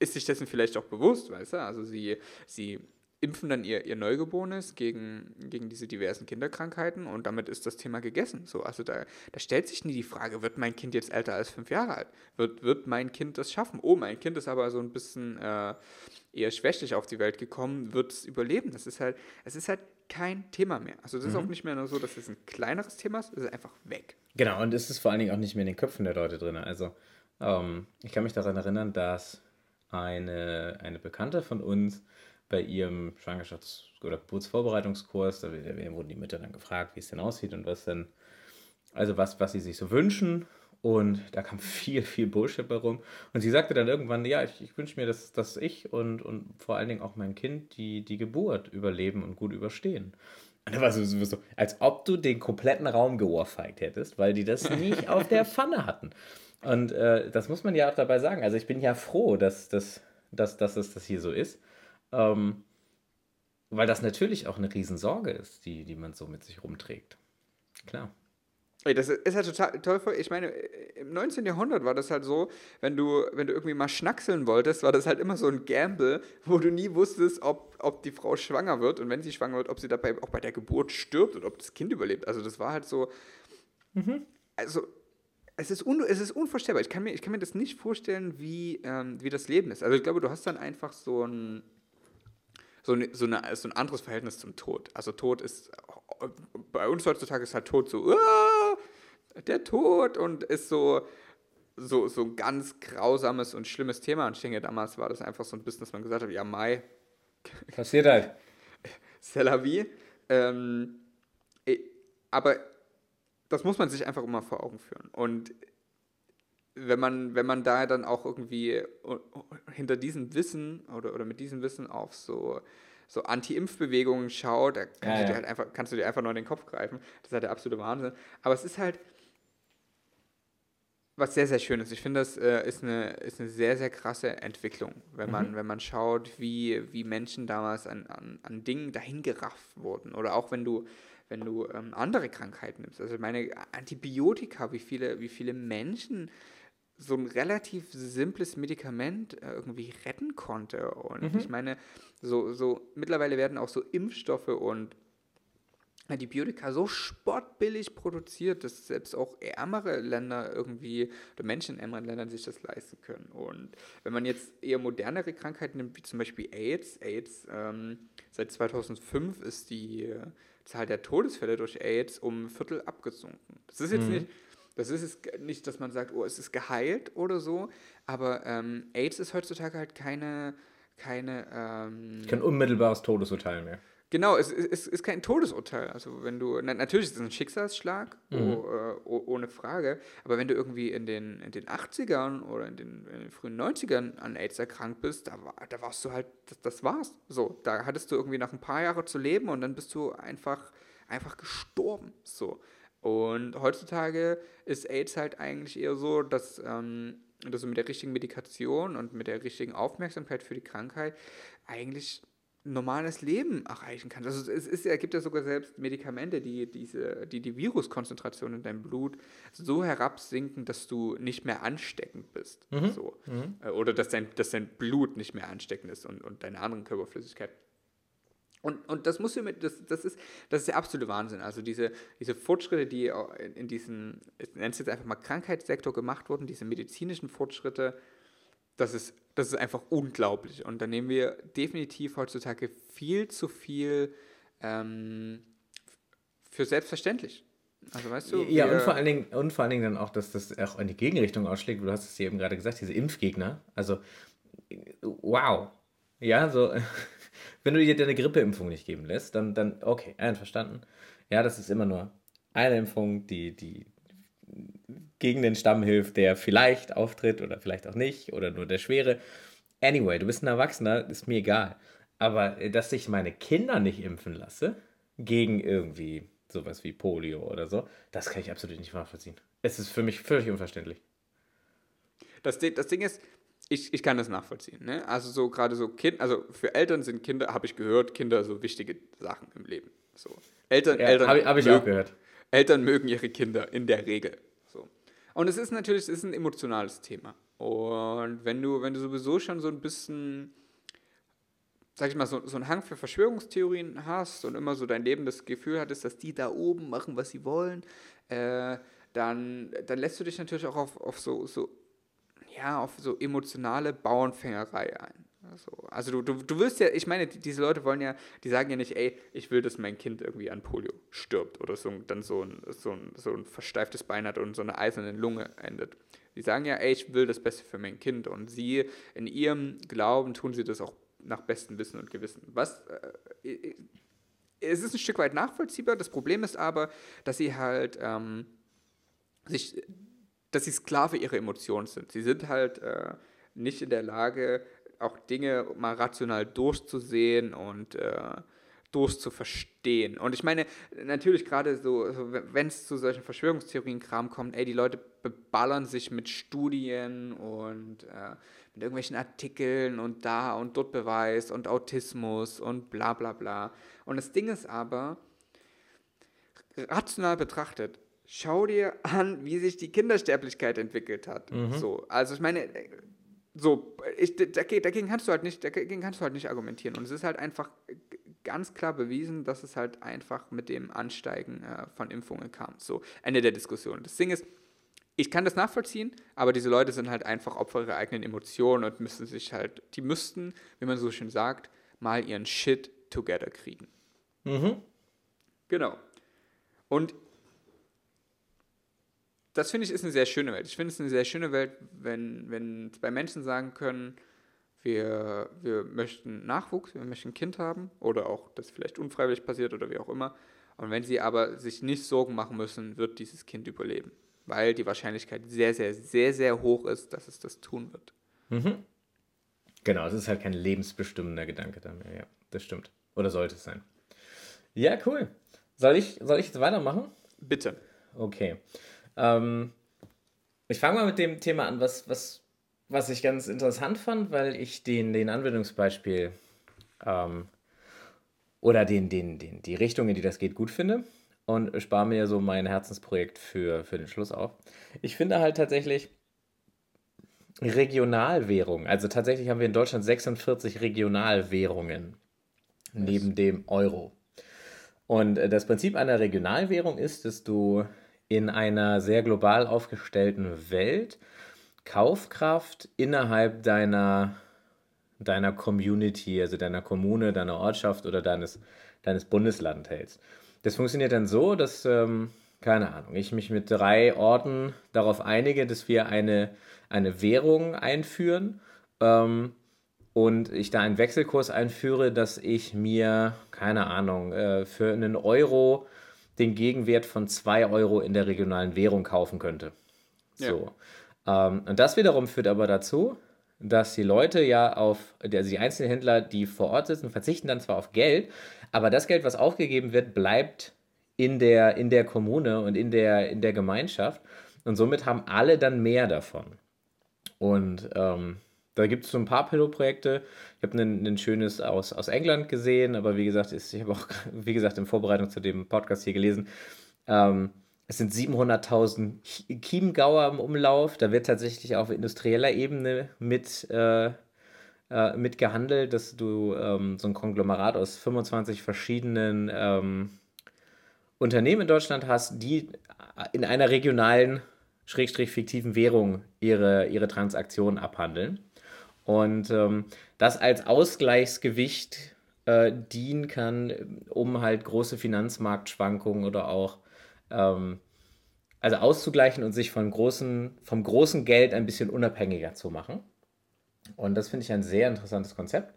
ist sich dessen vielleicht auch bewusst, weißt du? Also sie, sie impfen dann ihr, ihr Neugeborenes gegen, gegen diese diversen Kinderkrankheiten und damit ist das Thema gegessen. So, also da, da stellt sich nie die Frage, wird mein Kind jetzt älter als fünf Jahre alt? Wird, wird mein Kind das schaffen? Oh, mein Kind ist aber so ein bisschen äh, eher schwächlich auf die Welt gekommen, wird es überleben? Das ist halt, es ist halt kein Thema mehr. Also das mhm. ist auch nicht mehr nur so, dass es ein kleineres Thema ist, es ist einfach weg. Genau, und es ist vor allen Dingen auch nicht mehr in den Köpfen der Leute drin. Also ähm, ich kann mich daran erinnern, dass eine, eine Bekannte von uns bei ihrem Schwangerschafts- oder Geburtsvorbereitungskurs, da wurden die Mütter dann gefragt, wie es denn aussieht und was denn, also was, was sie sich so wünschen. Und da kam viel, viel Bullshit bei rum. Und sie sagte dann irgendwann, ja, ich, ich wünsche mir, dass, dass ich und, und vor allen Dingen auch mein Kind die, die Geburt überleben und gut überstehen. Und da war so, so, als ob du den kompletten Raum geohrfeigt hättest, weil die das nicht auf der Pfanne hatten. Und äh, das muss man ja auch dabei sagen. Also ich bin ja froh, dass, dass, dass, dass es das hier so ist. Ähm, weil das natürlich auch eine Riesensorge ist, die, die man so mit sich rumträgt. Klar. Das ist halt total toll. Ich meine, im 19. Jahrhundert war das halt so, wenn du, wenn du irgendwie mal schnackseln wolltest, war das halt immer so ein Gamble, wo du nie wusstest, ob, ob die Frau schwanger wird und wenn sie schwanger wird, ob sie dabei auch bei der Geburt stirbt und ob das Kind überlebt. Also das war halt so. Mhm. Also es ist, un, es ist unvorstellbar. Ich kann, mir, ich kann mir das nicht vorstellen, wie, ähm, wie das Leben ist. Also ich glaube, du hast dann einfach so ein, so, eine, so, eine, so ein anderes Verhältnis zum Tod. Also Tod ist, bei uns heutzutage ist halt Tod so, uh, der Tod und ist so, so, so ein ganz grausames und schlimmes Thema. Und ich denke, damals war das einfach so ein bisschen, dass man gesagt hat, ja, Mai. Passiert halt. C'est la vie. Ähm, aber das muss man sich einfach immer vor Augen führen. Und wenn man, wenn man da dann auch irgendwie hinter diesem Wissen oder, oder mit diesem Wissen auf so, so Anti-Impf-Bewegungen schaut, da kannst, ja, du dir halt einfach, kannst du dir einfach nur in den Kopf greifen. Das ist halt der absolute Wahnsinn. Aber es ist halt was sehr, sehr schön ist. Ich finde, das äh, ist, eine, ist eine sehr, sehr krasse Entwicklung, wenn man, mhm. wenn man schaut, wie, wie Menschen damals an, an, an Dingen dahingerafft wurden. Oder auch wenn du, wenn du ähm, andere Krankheiten nimmst. Also meine Antibiotika, wie viele, wie viele Menschen so ein relativ simples Medikament äh, irgendwie retten konnte. Und mhm. ich meine, so, so mittlerweile werden auch so Impfstoffe und Antibiotika so spottbillig produziert, dass selbst auch ärmere Länder irgendwie oder Menschen in ärmeren Ländern sich das leisten können. Und wenn man jetzt eher modernere Krankheiten nimmt, wie zum Beispiel AIDS, AIDS ähm, seit 2005 ist die äh, Zahl der Todesfälle durch AIDS um ein Viertel abgesunken. Das ist jetzt mhm. nicht, das ist es nicht, dass man sagt, oh, es ist geheilt oder so, aber ähm, AIDS ist heutzutage halt keine, keine ähm, kein unmittelbares Todesurteil mehr. Genau, es, es, es, ist kein Todesurteil. Also wenn du, na, natürlich ist es ein Schicksalsschlag, mhm. oh, oh, ohne Frage, aber wenn du irgendwie in den, in den 80ern oder in den, in den frühen 90ern an AIDS erkrankt bist, da, war, da warst du halt, das, das war's. So, da hattest du irgendwie noch ein paar Jahre zu leben und dann bist du einfach, einfach gestorben. So. Und heutzutage ist AIDS halt eigentlich eher so, dass, ähm, dass du mit der richtigen Medikation und mit der richtigen Aufmerksamkeit für die Krankheit eigentlich normales Leben erreichen kannst. Also es, ist, es gibt ja sogar selbst Medikamente, die diese, die, die Viruskonzentration in deinem Blut so herabsinken, dass du nicht mehr ansteckend bist. Mhm. So. Mhm. Äh, oder dass dein, dass dein Blut nicht mehr ansteckend ist und, und deine anderen Körperflüssigkeiten. Und, und das musst du mit, das, das, ist, das ist der absolute Wahnsinn. Also diese, diese Fortschritte, die in diesem, ich nenne es jetzt einfach mal Krankheitssektor gemacht wurden, diese medizinischen Fortschritte, das ist, das ist einfach unglaublich. Und da nehmen wir definitiv heutzutage viel zu viel ähm, für selbstverständlich. Also weißt du? Ja, und vor, allen Dingen, und vor allen Dingen dann auch, dass das auch in die Gegenrichtung ausschlägt. Du hast es eben gerade gesagt, diese Impfgegner. Also, wow. Ja, so, wenn du dir deine Grippeimpfung nicht geben lässt, dann, dann okay, einverstanden. Ja, das ist immer nur eine Impfung, die, die gegen den Stamm hilft, der vielleicht auftritt oder vielleicht auch nicht oder nur der Schwere. Anyway, du bist ein Erwachsener, ist mir egal. Aber äh, dass ich meine Kinder nicht impfen lasse, gegen irgendwie sowas wie Polio oder so, das kann ich absolut nicht nachvollziehen. Es ist für mich völlig unverständlich. Das, das Ding ist, ich, ich kann das nachvollziehen. Ne? Also so gerade so Kind, also für Eltern sind Kinder, habe ich gehört, Kinder so wichtige Sachen im Leben. So. Eltern, ja, Eltern habe hab ich mögen, auch gehört. Eltern mögen ihre Kinder in der Regel. So. Und es ist natürlich, es ist ein emotionales Thema. Und wenn du, wenn du sowieso schon so ein bisschen, sag ich mal, so, so einen Hang für Verschwörungstheorien hast und immer so dein Leben das Gefühl hattest, dass die da oben machen, was sie wollen, äh, dann, dann lässt du dich natürlich auch auf, auf so, so, ja, auf so emotionale Bauernfängerei ein. Also, also du, du, du wirst ja, ich meine, diese Leute wollen ja, die sagen ja nicht, ey, ich will, dass mein Kind irgendwie an Polio stirbt oder so, dann so ein, so, ein, so ein versteiftes Bein hat und so eine eiserne Lunge endet. Die sagen ja, ey, ich will das Beste für mein Kind und sie, in ihrem Glauben tun sie das auch nach bestem Wissen und Gewissen. Was, äh, äh es ist ein Stück weit nachvollziehbar, das Problem ist aber, dass sie halt ähm, sich, dass sie Sklave ihrer Emotionen sind. Sie sind halt äh, nicht in der Lage, auch Dinge mal rational durchzusehen und äh, durchzuverstehen. Und ich meine, natürlich gerade so, wenn es zu solchen Verschwörungstheorien-Kram kommt, ey, die Leute beballern sich mit Studien und äh, mit irgendwelchen Artikeln und da und dort Beweis und Autismus und bla bla bla. Und das Ding ist aber, rational betrachtet, schau dir an, wie sich die Kindersterblichkeit entwickelt hat. Mhm. So, also ich meine, so, ich, dagegen, kannst du halt nicht, dagegen kannst du halt nicht argumentieren. Und es ist halt einfach ganz klar bewiesen, dass es halt einfach mit dem Ansteigen äh, von Impfungen kam. So, Ende der Diskussion. Das Ding ist, ich kann das nachvollziehen, aber diese Leute sind halt einfach Opfer ihrer eigenen Emotionen und müssen sich halt, die müssten, wie man so schön sagt, mal ihren Shit together kriegen. Mhm. Genau. Und das finde ich ist eine sehr schöne Welt. Ich finde es eine sehr schöne Welt, wenn, wenn zwei Menschen sagen können, wir, wir möchten Nachwuchs, wir möchten ein Kind haben oder auch das vielleicht unfreiwillig passiert oder wie auch immer. Und wenn sie aber sich nicht Sorgen machen müssen, wird dieses Kind überleben, weil die Wahrscheinlichkeit sehr, sehr, sehr, sehr hoch ist, dass es das tun wird. Mhm. Genau, es ist halt kein lebensbestimmender Gedanke da mehr, ja, das stimmt. Oder sollte es sein. Ja, cool. Soll ich, soll ich jetzt weitermachen? Bitte. Okay. Ähm, ich fange mal mit dem Thema an, was, was, was ich ganz interessant fand, weil ich den, den Anwendungsbeispiel ähm, oder den, den, den, die Richtung, in die das geht, gut finde und spare mir so mein Herzensprojekt für, für den Schluss auf. Ich finde halt tatsächlich Regionalwährung, also tatsächlich haben wir in Deutschland 46 Regionalwährungen neben dem Euro. Und äh, das Prinzip einer Regionalwährung ist, dass du in einer sehr global aufgestellten Welt Kaufkraft innerhalb deiner, deiner Community, also deiner Kommune, deiner Ortschaft oder deines, deines Bundeslands hältst. Das funktioniert dann so, dass, ähm, keine Ahnung, ich mich mit drei Orten darauf einige, dass wir eine, eine Währung einführen ähm, und ich da einen Wechselkurs einführe, dass ich mir, keine Ahnung, äh, für einen Euro den Gegenwert von 2 Euro in der regionalen Währung kaufen könnte. Ja. So. Ähm, und das wiederum führt aber dazu, dass die Leute ja auf, also die Einzelhändler, die vor Ort sitzen, verzichten dann zwar auf Geld, aber das Geld, was aufgegeben wird, bleibt in der, in der Kommune und in der, in der Gemeinschaft. Und somit haben alle dann mehr davon. Und ähm, da gibt es so ein paar Pilotprojekte. Ich habe ein, schönes aus, aus England gesehen, aber wie gesagt, ist, ich habe auch, wie gesagt, in Vorbereitung zu dem Podcast hier gelesen, ähm, es sind 700.000 Chiemgauer im Umlauf. Da wird tatsächlich auf industrieller Ebene mit, äh, äh, mit gehandelt, dass du ähm, so ein Konglomerat aus 25 verschiedenen ähm, Unternehmen in Deutschland hast, die in einer regionalen, schrägstrich fiktiven Währung ihre, ihre Transaktionen abhandeln und ähm, das als Ausgleichsgewicht äh, dienen kann, um halt große Finanzmarktschwankungen oder auch ähm, also auszugleichen und sich von großen, vom großen Geld ein bisschen unabhängiger zu machen. Und das finde ich ein sehr interessantes Konzept,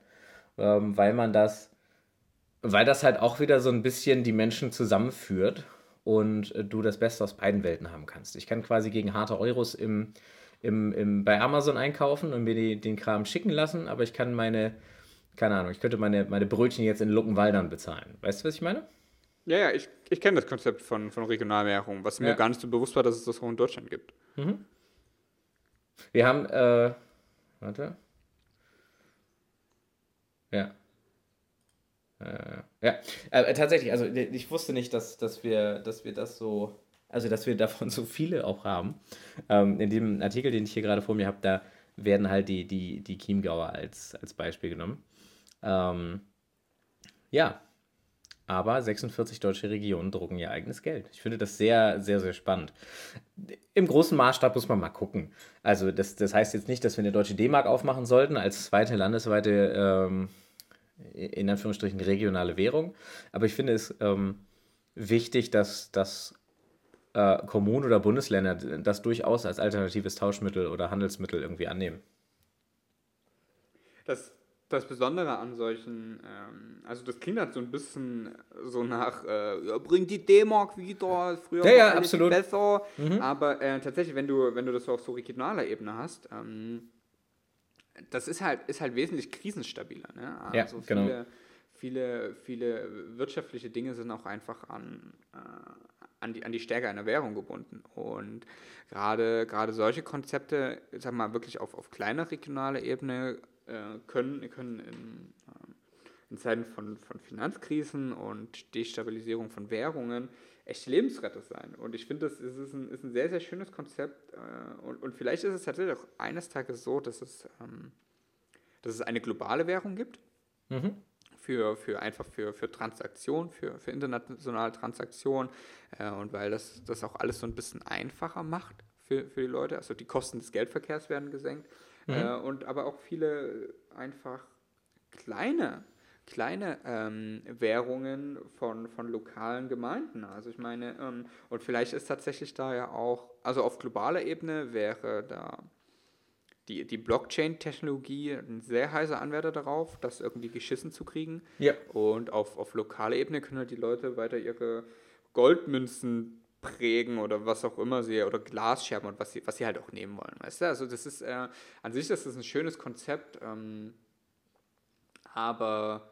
ähm, weil man das, weil das halt auch wieder so ein bisschen die Menschen zusammenführt und äh, du das Beste aus beiden Welten haben kannst. Ich kann quasi gegen harte Euros im im, im, bei Amazon einkaufen und mir die, den Kram schicken lassen, aber ich kann meine, keine Ahnung, ich könnte meine, meine Brötchen jetzt in Luckenwaldern bezahlen. Weißt du, was ich meine? Ja, ja, ich, ich kenne das Konzept von, von Regionalwährung, was mir gar nicht so bewusst war, dass es das auch in Deutschland gibt. Mhm. Wir haben, äh, warte. Ja. Äh, ja, äh, tatsächlich, also ich wusste nicht, dass, dass, wir, dass wir das so also dass wir davon so viele auch haben. Ähm, in dem Artikel, den ich hier gerade vor mir habe, da werden halt die, die, die Chiemgauer als, als Beispiel genommen. Ähm, ja, aber 46 deutsche Regionen drucken ihr eigenes Geld. Ich finde das sehr, sehr, sehr spannend. Im großen Maßstab muss man mal gucken. Also das, das heißt jetzt nicht, dass wir eine deutsche D-Mark aufmachen sollten als zweite landesweite, ähm, in Anführungsstrichen, regionale Währung. Aber ich finde es ähm, wichtig, dass, dass äh, Kommunen oder Bundesländer das durchaus als alternatives Tauschmittel oder Handelsmittel irgendwie annehmen. Das, das Besondere an solchen, ähm, also das klingt halt so ein bisschen so nach, äh, ja, bring die D-Mark wieder, früher ja, ja, absolut. besser, mhm. aber äh, tatsächlich, wenn du, wenn du das auf so regionaler Ebene hast, ähm, das ist halt, ist halt wesentlich krisenstabiler. Ne? Also ja, genau. viele, viele, viele wirtschaftliche Dinge sind auch einfach an, äh, an die, an die Stärke einer Währung gebunden. Und gerade, gerade solche Konzepte, sag mal, wirklich auf, auf kleiner regionaler Ebene äh, können, können in, äh, in Zeiten von, von Finanzkrisen und Destabilisierung von Währungen echte Lebensretter sein. Und ich finde, das ist ein, ist ein sehr, sehr schönes Konzept. Äh, und, und vielleicht ist es tatsächlich auch eines Tages so, dass es, ähm, dass es eine globale Währung gibt. Mhm für, für einfach für, für Transaktionen, für, für internationale Transaktionen äh, und weil das, das auch alles so ein bisschen einfacher macht für, für die Leute. Also die Kosten des Geldverkehrs werden gesenkt mhm. äh, und aber auch viele einfach kleine kleine ähm, Währungen von, von lokalen Gemeinden. Also ich meine, ähm, und vielleicht ist tatsächlich da ja auch, also auf globaler Ebene wäre da die, die Blockchain-Technologie ein sehr heißer Anwärter darauf, das irgendwie geschissen zu kriegen. Ja. Und auf, auf lokaler Ebene können halt die Leute weiter ihre Goldmünzen prägen oder was auch immer sie, oder Glasscherben und was sie, was sie halt auch nehmen wollen. Weißt du? Also das ist, äh, an sich das ist ein schönes Konzept, ähm, aber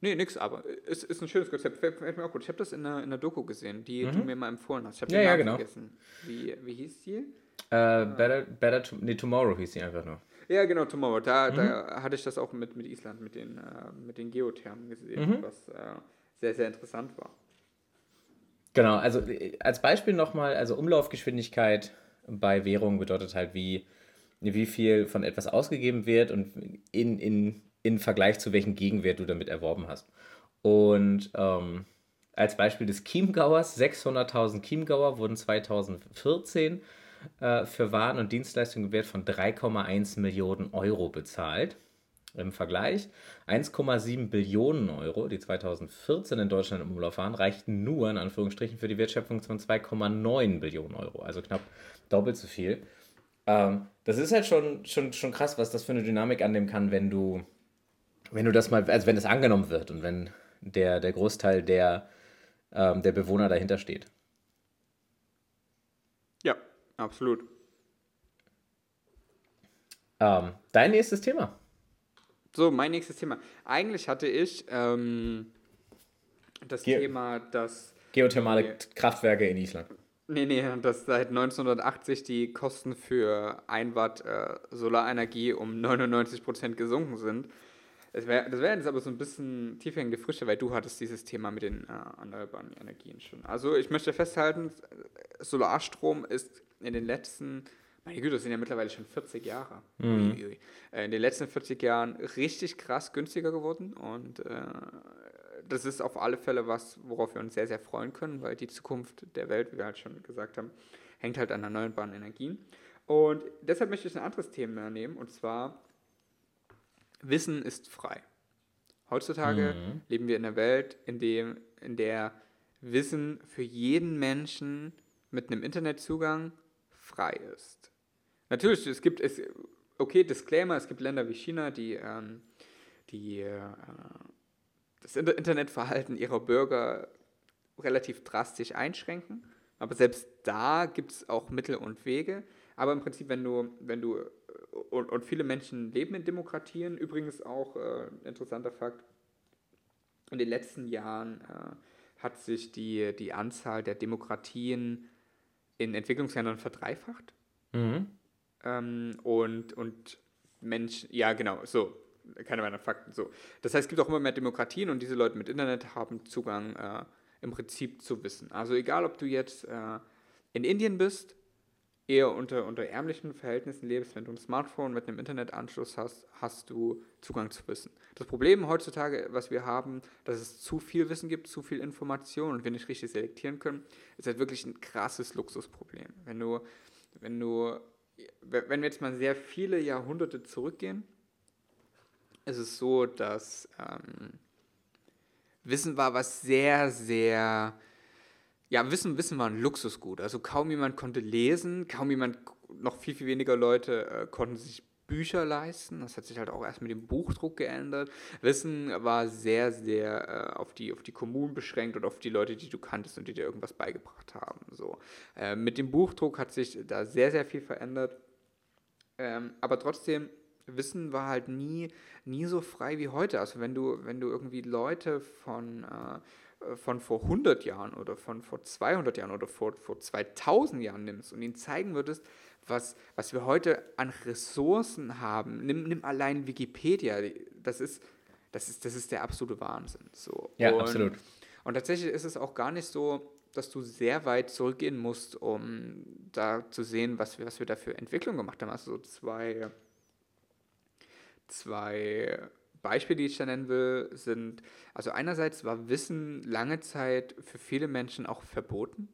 Nee, nix, aber es ist ein schönes Konzept. Fällt mir auch gut. Ich habe das in einer, in einer Doku gesehen, die mhm. du mir mal empfohlen hast. Ich habe ja, den Namen ja, genau. vergessen. Wie, wie hieß die? Uh, better, better to, nee, Tomorrow hieß die einfach nur. Ja, genau, Tomorrow. Da, mhm. da hatte ich das auch mit, mit Island, mit den, äh, mit den Geothermen gesehen, mhm. was äh, sehr, sehr interessant war. Genau, also äh, als Beispiel nochmal, also Umlaufgeschwindigkeit bei Währungen bedeutet halt, wie, wie viel von etwas ausgegeben wird und in, in in Vergleich zu welchem Gegenwert du damit erworben hast. Und ähm, als Beispiel des Chiemgauers, 600.000 Chiemgauer wurden 2014 äh, für Waren und Dienstleistungen im Wert von 3,1 Millionen Euro bezahlt. Im Vergleich 1,7 Billionen Euro, die 2014 in Deutschland im Umlauf waren, reichten nur in Anführungsstrichen für die Wertschöpfung von 2,9 Billionen Euro, also knapp doppelt so viel. Ähm, das ist halt schon, schon, schon krass, was das für eine Dynamik annehmen kann, wenn du wenn du das mal, also wenn es angenommen wird und wenn der, der Großteil der, ähm, der Bewohner dahinter steht. Absolut. Ähm, dein nächstes Thema. So, mein nächstes Thema. Eigentlich hatte ich ähm, das Ge Thema, dass. Geothermale nee, Kraftwerke in Island. Nee, nee, dass seit 1980 die Kosten für 1 Watt äh, Solarenergie um 99% gesunken sind. Das wäre das wär jetzt aber so ein bisschen tiefhängende Frische, weil du hattest dieses Thema mit den äh, erneuerbaren Energien schon. Also ich möchte festhalten, Solarstrom ist in den letzten, meine Güte, das sind ja mittlerweile schon 40 Jahre, mhm. Äh, in den letzten 40 Jahren richtig krass günstiger geworden und äh, das ist auf alle Fälle was, worauf wir uns sehr, sehr freuen können, weil die Zukunft der Welt, wie wir halt schon gesagt haben, hängt halt an erneuerbaren Energien. Und deshalb möchte ich ein anderes Thema nehmen, und zwar Wissen ist frei. Heutzutage mhm. leben wir in einer Welt, in, dem, in der Wissen für jeden Menschen mit einem Internetzugang frei ist. Natürlich, es gibt, es, okay, Disclaimer, es gibt Länder wie China, die, ähm, die äh, das Internetverhalten ihrer Bürger relativ drastisch einschränken. Aber selbst da gibt es auch Mittel und Wege. Aber im Prinzip, wenn du, wenn du und, und viele Menschen leben in Demokratien. Übrigens auch äh, interessanter Fakt, in den letzten Jahren äh, hat sich die, die Anzahl der Demokratien in Entwicklungsländern verdreifacht. Mhm. Ähm, und, und Menschen, ja genau, so, keine weiteren Fakten, so. Das heißt, es gibt auch immer mehr Demokratien und diese Leute mit Internet haben Zugang äh, im Prinzip zu Wissen. Also egal, ob du jetzt äh, in Indien bist eher unter, unter ärmlichen Verhältnissen lebst, wenn du ein Smartphone mit einem Internetanschluss hast, hast du Zugang zu Wissen. Das Problem heutzutage, was wir haben, dass es zu viel Wissen gibt, zu viel Information und wir nicht richtig selektieren können, ist halt wirklich ein krasses Luxusproblem. Wenn du, wenn du, wenn wir jetzt mal sehr viele Jahrhunderte zurückgehen, ist es so, dass ähm, Wissen war was sehr, sehr ja, Wissen, Wissen war ein Luxusgut. Also kaum jemand konnte lesen, kaum jemand, noch viel, viel weniger Leute äh, konnten sich Bücher leisten. Das hat sich halt auch erst mit dem Buchdruck geändert. Wissen war sehr, sehr äh, auf, die, auf die Kommunen beschränkt und auf die Leute, die du kanntest und die dir irgendwas beigebracht haben. So. Äh, mit dem Buchdruck hat sich da sehr, sehr viel verändert. Ähm, aber trotzdem, Wissen war halt nie, nie so frei wie heute. Also wenn du, wenn du irgendwie Leute von äh, von vor 100 Jahren oder von vor 200 Jahren oder vor, vor 2000 Jahren nimmst und ihnen zeigen würdest, was, was wir heute an Ressourcen haben, nimm, nimm allein Wikipedia, das ist, das ist, das ist der absolute Wahnsinn. So. Ja, und, absolut. Und tatsächlich ist es auch gar nicht so, dass du sehr weit zurückgehen musst, um da zu sehen, was wir, was wir da für Entwicklung gemacht haben. Also so zwei, zwei Beispiele, die ich da nennen will, sind, also einerseits war Wissen lange Zeit für viele Menschen auch verboten.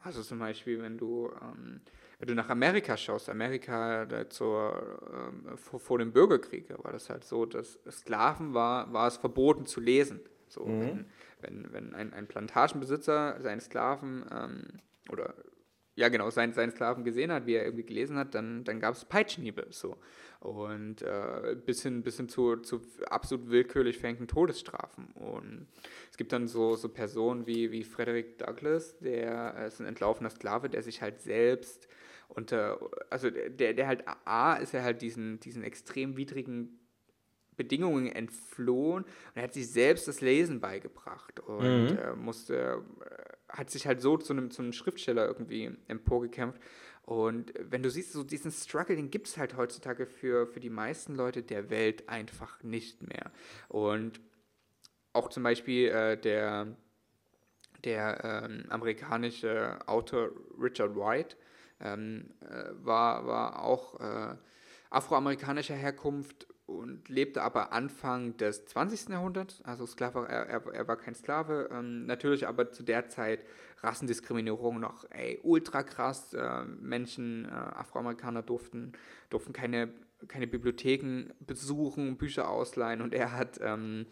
Also zum Beispiel, wenn du, ähm, wenn du nach Amerika schaust, Amerika zur, ähm, vor, vor, dem Bürgerkrieg, war das halt so, dass Sklaven war, war es verboten zu lesen. So, mhm. wenn, wenn, wenn ein, ein Plantagenbesitzer seinen Sklaven ähm, oder ja genau, seinen, seinen Sklaven gesehen hat, wie er irgendwie gelesen hat, dann, dann gab es Peitschenhiebe. So. Und äh, bis hin, bis hin zu, zu absolut willkürlich verhängten Todesstrafen. Und es gibt dann so, so Personen wie, wie Frederick Douglass, der äh, ist ein entlaufener Sklave, der sich halt selbst unter, also der, der halt, A, ist er halt diesen, diesen extrem widrigen Bedingungen entflohen und er hat sich selbst das Lesen beigebracht und mhm. äh, musste, hat sich halt so zu einem, zu einem Schriftsteller irgendwie emporgekämpft. Und wenn du siehst, so diesen Struggle, den gibt es halt heutzutage für, für die meisten Leute der Welt einfach nicht mehr. Und auch zum Beispiel äh, der, der ähm, amerikanische Autor Richard White ähm, äh, war, war auch äh, afroamerikanischer Herkunft und lebte aber Anfang des 20. Jahrhunderts, also Sklave, er, er, er war kein Sklave, ähm, natürlich aber zu der Zeit Rassendiskriminierung noch ey, ultra krass, äh, Menschen, äh, Afroamerikaner durften, durften keine, keine Bibliotheken besuchen, Bücher ausleihen und er hat... Ähm,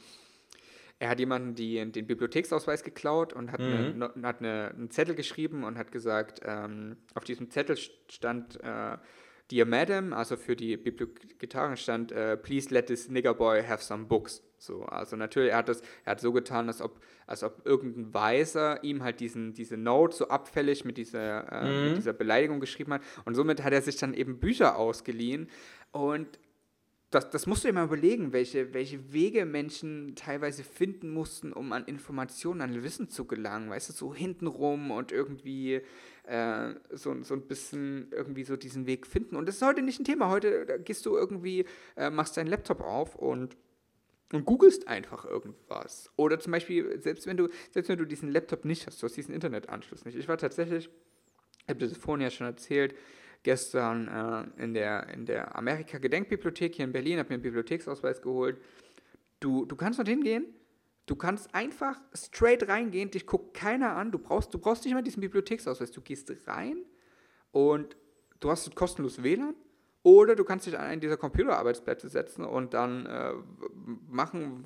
er hat jemanden die, den Bibliotheksausweis geklaut und hat, mhm. eine, hat eine, einen Zettel geschrieben und hat gesagt, ähm, auf diesem Zettel stand äh, Dear Madam, also für die Bibliothekarin stand, uh, please let this nigger boy have some books. So, also natürlich, er hat das, er hat so getan, als ob, als ob irgendein Weiser ihm halt diesen, diese Note so abfällig mit dieser, äh, mhm. mit dieser Beleidigung geschrieben hat. Und somit hat er sich dann eben Bücher ausgeliehen. Und das, das musst du dir mal überlegen, welche, welche Wege Menschen teilweise finden mussten, um an Informationen, an Wissen zu gelangen. Weißt du, so hintenrum und irgendwie äh, so, so ein bisschen irgendwie so diesen Weg finden. Und das ist heute nicht ein Thema. Heute gehst du irgendwie, äh, machst deinen Laptop auf und und googelst einfach irgendwas. Oder zum Beispiel, selbst wenn du, selbst wenn du diesen Laptop nicht hast, du hast diesen Internetanschluss nicht. Ich war tatsächlich, ich habe das vorhin ja schon erzählt, gestern äh, in der, in der Amerika-Gedenkbibliothek hier in Berlin, habe mir einen Bibliotheksausweis geholt. Du, du kannst dort hingehen, du kannst einfach straight reingehen, dich guckt keiner an, du brauchst, du brauchst nicht mal diesen Bibliotheksausweis, du gehst rein und du hast kostenlos WLAN oder du kannst dich an einen dieser Computerarbeitsplätze setzen und dann äh, machen,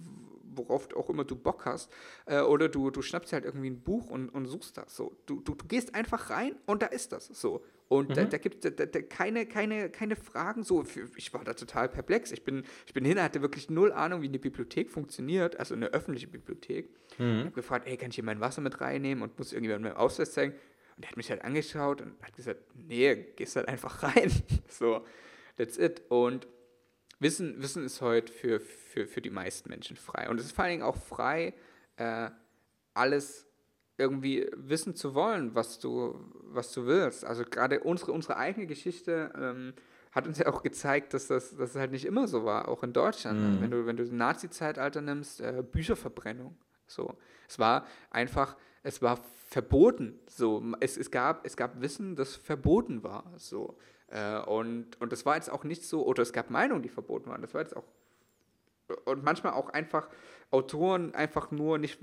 worauf auch immer du Bock hast. Äh, oder du, du schnappst halt irgendwie ein Buch und, und suchst das. So. Du, du, du gehst einfach rein und da ist das. So. Und mhm. da, da gibt es keine, keine, keine Fragen. So, ich war da total perplex. Ich bin, ich bin hin, hatte wirklich null Ahnung, wie eine Bibliothek funktioniert, also eine öffentliche Bibliothek. Mhm. Ich habe gefragt, ey, kann ich hier mein Wasser mit reinnehmen und muss irgendjemand meinen Ausweis zeigen? Und er hat mich halt angeschaut und hat gesagt, nee, gehst halt einfach rein. so, that's it. Und Wissen, Wissen ist heute für, für, für die meisten Menschen frei. Und es ist vor allen Dingen auch frei, äh, alles irgendwie wissen zu wollen, was du, was du willst. Also gerade unsere, unsere eigene Geschichte ähm, hat uns ja auch gezeigt, dass das, dass das halt nicht immer so war, auch in Deutschland. Mhm. Wenn du, wenn du das Nazi-Zeitalter nimmst, äh, Bücherverbrennung. So. Es war einfach, es war verboten. So. Es, es, gab, es gab Wissen, das verboten war. So. Äh, und, und das war jetzt auch nicht so, oder es gab Meinungen, die verboten waren. Das war jetzt auch. Und manchmal auch einfach Autoren einfach nur nicht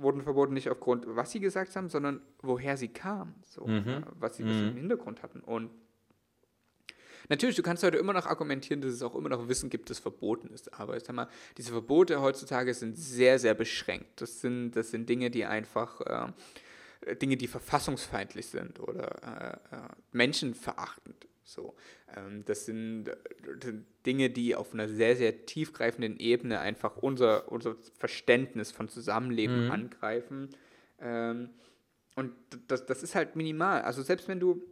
wurden verboten nicht aufgrund, was sie gesagt haben, sondern woher sie kamen, so, mhm. äh, was sie mhm. im Hintergrund hatten. Und natürlich, du kannst heute immer noch argumentieren, dass es auch immer noch Wissen gibt, das verboten ist. Aber ich sag mal, diese Verbote heutzutage sind sehr, sehr beschränkt. Das sind, das sind Dinge, die einfach äh, Dinge, die verfassungsfeindlich sind oder äh, äh menschenverachtend. So, ähm, das sind äh, Dinge, die auf einer sehr, sehr tiefgreifenden Ebene einfach unser, unser Verständnis von Zusammenleben mhm. angreifen. Ähm, und das, das ist halt minimal. Also selbst wenn du,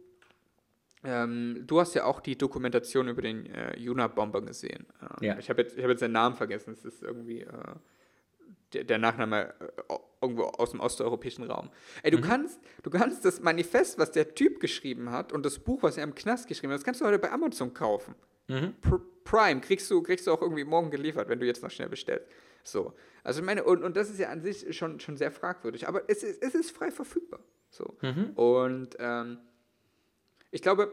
ähm, du hast ja auch die Dokumentation über den äh, Juna-Bomber gesehen. Äh, ja. Ich habe jetzt, hab jetzt den Namen vergessen. Es ist irgendwie... Äh, der, Nachname äh, irgendwo aus dem osteuropäischen Raum. Ey, du mhm. kannst, du kannst das Manifest, was der Typ geschrieben hat und das Buch, was er im Knast geschrieben hat, das kannst du heute bei Amazon kaufen. Mhm. Prime kriegst du, kriegst du auch irgendwie morgen geliefert, wenn du jetzt noch schnell bestellst. So. Also ich meine, und, und das ist ja an sich schon, schon sehr fragwürdig, aber es ist, es ist frei verfügbar. So. Mhm. Und ähm, ich glaube,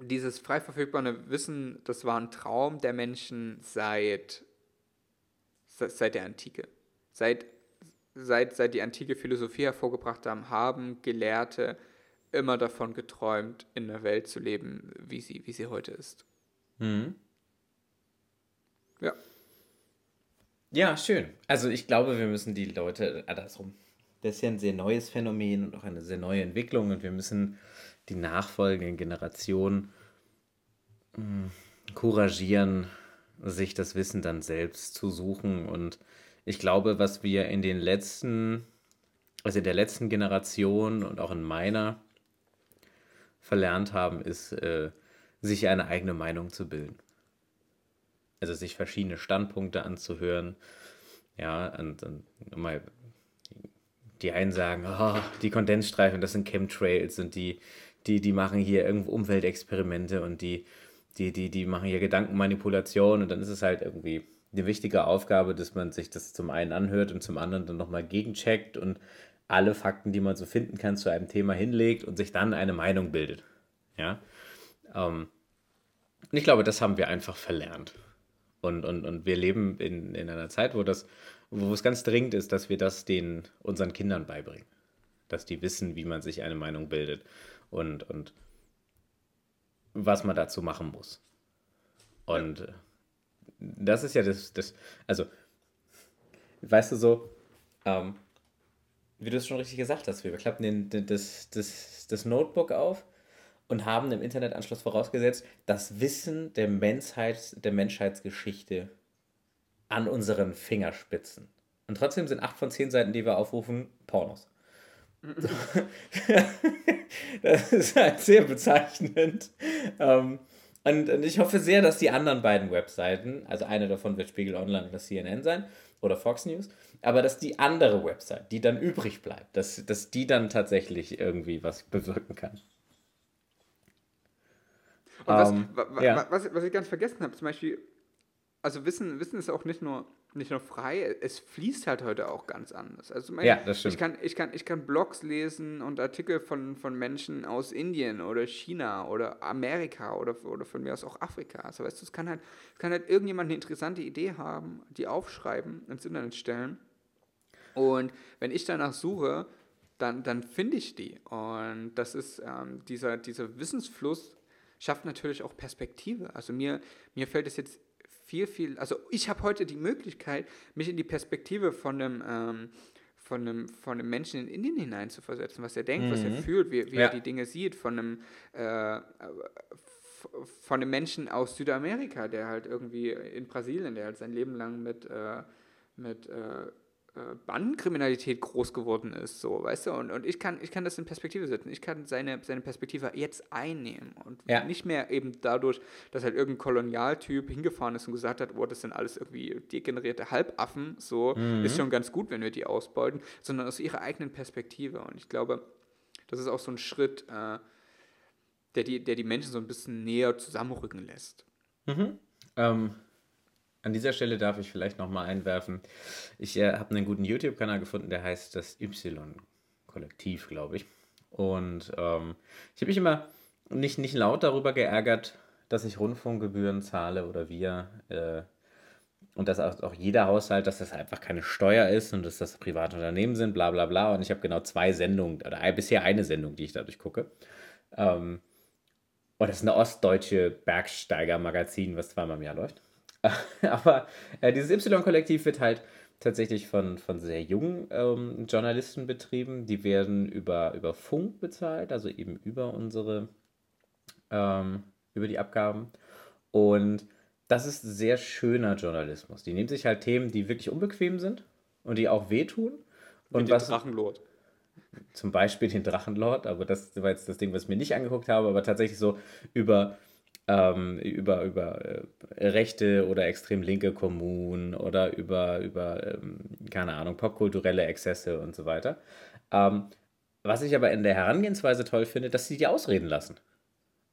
dieses frei verfügbare Wissen, das war ein Traum der Menschen seit seit der Antike. Seit, seit, seit die antike Philosophie hervorgebracht haben, haben Gelehrte immer davon geträumt, in einer Welt zu leben, wie sie, wie sie heute ist. Mhm. Ja. Ja, schön. Also ich glaube, wir müssen die Leute andersrum. Das ist ja ein sehr neues Phänomen und auch eine sehr neue Entwicklung und wir müssen die nachfolgenden Generationen mh, hm, couragieren, sich das Wissen dann selbst zu suchen. Und ich glaube, was wir in den letzten, also in der letzten Generation und auch in meiner verlernt haben, ist, äh, sich eine eigene Meinung zu bilden. Also sich verschiedene Standpunkte anzuhören. Ja, und, und mal die einen sagen, oh, die Kondensstreifen, das sind Chemtrails und die, die, die machen hier irgendwo Umweltexperimente und die, die, die, die machen hier Gedankenmanipulation und dann ist es halt irgendwie eine wichtige Aufgabe, dass man sich das zum einen anhört und zum anderen dann nochmal gegencheckt und alle Fakten, die man so finden kann, zu einem Thema hinlegt und sich dann eine Meinung bildet. Ja. Ähm, und ich glaube, das haben wir einfach verlernt. Und, und, und wir leben in, in einer Zeit, wo, das, wo es ganz dringend ist, dass wir das den, unseren Kindern beibringen. Dass die wissen, wie man sich eine Meinung bildet und, und was man dazu machen muss. Und ja. das ist ja das, das, also, weißt du so, ähm, wie du es schon richtig gesagt hast, wir klappen den, den, das, das, das Notebook auf und haben im Internetanschluss vorausgesetzt, das Wissen der, Menschheit, der Menschheitsgeschichte an unseren Fingerspitzen. Und trotzdem sind acht von zehn Seiten, die wir aufrufen, Pornos. das ist halt sehr bezeichnend. Ähm, und, und, ich hoffe sehr, dass die anderen beiden Webseiten, also eine davon wird Spiegel Online oder CNN sein oder Fox News, aber dass die andere Website, die dann übrig bleibt, dass, dass die dann tatsächlich irgendwie was bewirken kann. Und was, um, ähm, ja. was, was, ich ganz vergessen habe, zum Beispiel, also Wissen, Wissen ist auch nicht nur nicht nur frei, es fließt halt heute auch ganz anders. Also mein, ja, das stimmt. Ich kann, ich, kann, ich kann Blogs lesen und Artikel von, von Menschen aus Indien oder China oder Amerika oder, oder von mir aus auch Afrika. Also weißt du, es kann halt, es kann halt irgendjemand eine interessante Idee haben, die aufschreiben, ins Internet stellen. Und wenn ich danach suche, dann, dann finde ich die. Und das ist ähm, dieser, dieser Wissensfluss schafft natürlich auch Perspektive. Also mir, mir fällt es jetzt viel, viel, also ich habe heute die Möglichkeit, mich in die Perspektive von einem, ähm, von einem, von einem Menschen in Indien hineinzuversetzen, was er denkt, mhm. was er mhm. fühlt, wie, wie ja. er die Dinge sieht, von einem, äh, von einem Menschen aus Südamerika, der halt irgendwie in Brasilien, der halt sein Leben lang mit, äh, mit äh, äh, Bandenkriminalität groß geworden ist, so, weißt du? Und, und ich, kann, ich kann das in Perspektive setzen. Ich kann seine, seine Perspektive jetzt einnehmen und ja. nicht mehr eben dadurch, dass halt irgendein Kolonialtyp hingefahren ist und gesagt hat, oh, das sind alles irgendwie degenerierte Halbaffen, so, mhm. ist schon ganz gut, wenn wir die ausbeuten, sondern aus ihrer eigenen Perspektive. Und ich glaube, das ist auch so ein Schritt, äh, der, die, der die Menschen so ein bisschen näher zusammenrücken lässt. Mhm. Ähm, an dieser Stelle darf ich vielleicht nochmal einwerfen. Ich äh, habe einen guten YouTube-Kanal gefunden, der heißt das Y-Kollektiv, glaube ich. Und ähm, ich habe mich immer nicht, nicht laut darüber geärgert, dass ich Rundfunkgebühren zahle oder wir. Äh, und dass auch, jeder Haushalt, dass das einfach keine Steuer ist und dass das private Unternehmen sind, bla bla bla. Und ich habe genau zwei Sendungen, oder bisher eine Sendung, die ich dadurch gucke. Ähm, und das ist eine ostdeutsche Bergsteiger-Magazin, was zweimal im Jahr läuft. Aber äh, dieses Y-Kollektiv wird halt tatsächlich von, von sehr jungen ähm, Journalisten betrieben. Die werden über, über Funk bezahlt, also eben über unsere, ähm, über die Abgaben. Und das ist sehr schöner Journalismus. Die nehmen sich halt Themen, die wirklich unbequem sind und die auch wehtun. Wie und was, Drachenlord. Zum Beispiel den Drachenlord, aber das war jetzt das Ding, was ich mir nicht angeguckt habe, aber tatsächlich so über ähm, über, über äh, rechte oder extrem linke Kommunen oder über, über ähm, keine Ahnung, popkulturelle Exzesse und so weiter. Ähm, was ich aber in der Herangehensweise toll finde, dass sie die ausreden lassen.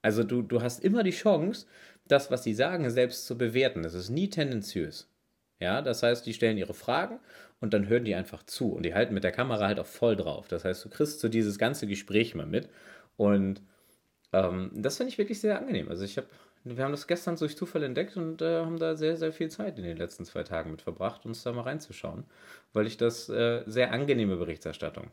Also du, du hast immer die Chance, das, was sie sagen, selbst zu bewerten. Das ist nie tendenziös. Ja, das heißt, die stellen ihre Fragen und dann hören die einfach zu und die halten mit der Kamera halt auch voll drauf. Das heißt, du kriegst so dieses ganze Gespräch mal mit und ähm, das finde ich wirklich sehr angenehm. Also ich habe, wir haben das gestern durch Zufall entdeckt und äh, haben da sehr, sehr viel Zeit in den letzten zwei Tagen mit verbracht, uns da mal reinzuschauen, weil ich das äh, sehr angenehme Berichterstattung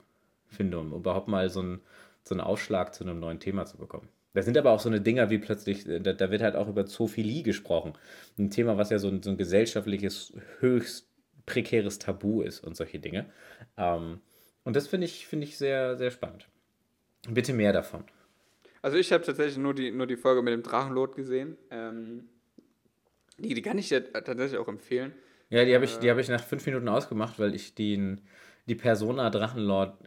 finde, um überhaupt mal so ein, so einen Aufschlag zu einem neuen Thema zu bekommen. Da sind aber auch so eine Dinger wie plötzlich, äh, da, da wird halt auch über Zoophilie gesprochen. Ein Thema, was ja so ein, so ein gesellschaftliches, höchst prekäres Tabu ist und solche Dinge. Ähm, und das finde ich, find ich sehr, sehr spannend. Bitte mehr davon. Also ich habe tatsächlich nur die, nur die Folge mit dem Drachenlot gesehen. Ähm, die, die kann ich dir tatsächlich auch empfehlen. Ja, die habe ich, hab ich nach fünf Minuten ausgemacht, weil ich den, die Persona Drachenlord,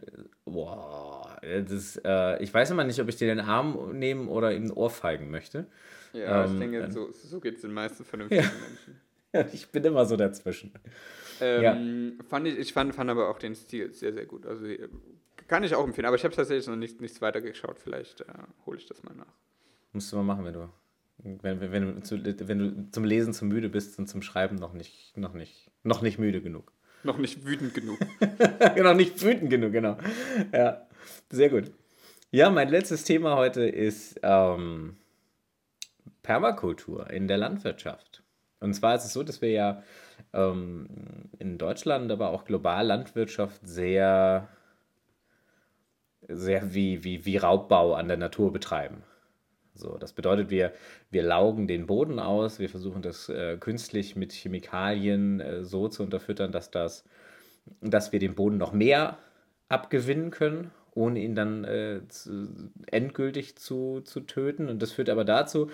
boah, das, äh, ich weiß immer nicht, ob ich dir den Arm nehmen oder ihm ein Ohr feigen möchte. Ja, ähm, ich denke, so, so geht es den meisten vernünftigen ja. Menschen. Ja, ich bin immer so dazwischen. Ähm, ja. fand ich, ich fand, fand aber auch den Stil sehr, sehr gut. Also kann ich auch empfehlen, aber ich habe tatsächlich noch nicht, nichts weiter geschaut. Vielleicht äh, hole ich das mal nach. Musst du mal machen, wenn du wenn, wenn, wenn, du zu, wenn du zum Lesen zu müde bist und zum Schreiben noch nicht, noch nicht, noch nicht müde genug. Noch nicht wütend genug. noch nicht wütend genug, genau. Ja, sehr gut. Ja, mein letztes Thema heute ist ähm, Permakultur in der Landwirtschaft. Und zwar ist es so, dass wir ja ähm, in Deutschland, aber auch global Landwirtschaft sehr, sehr wie, wie, wie Raubbau an der Natur betreiben. So, das bedeutet, wir, wir laugen den Boden aus, wir versuchen das äh, künstlich mit Chemikalien äh, so zu unterfüttern, dass, das, dass wir den Boden noch mehr abgewinnen können, ohne ihn dann äh, zu, endgültig zu, zu töten. Und das führt aber dazu,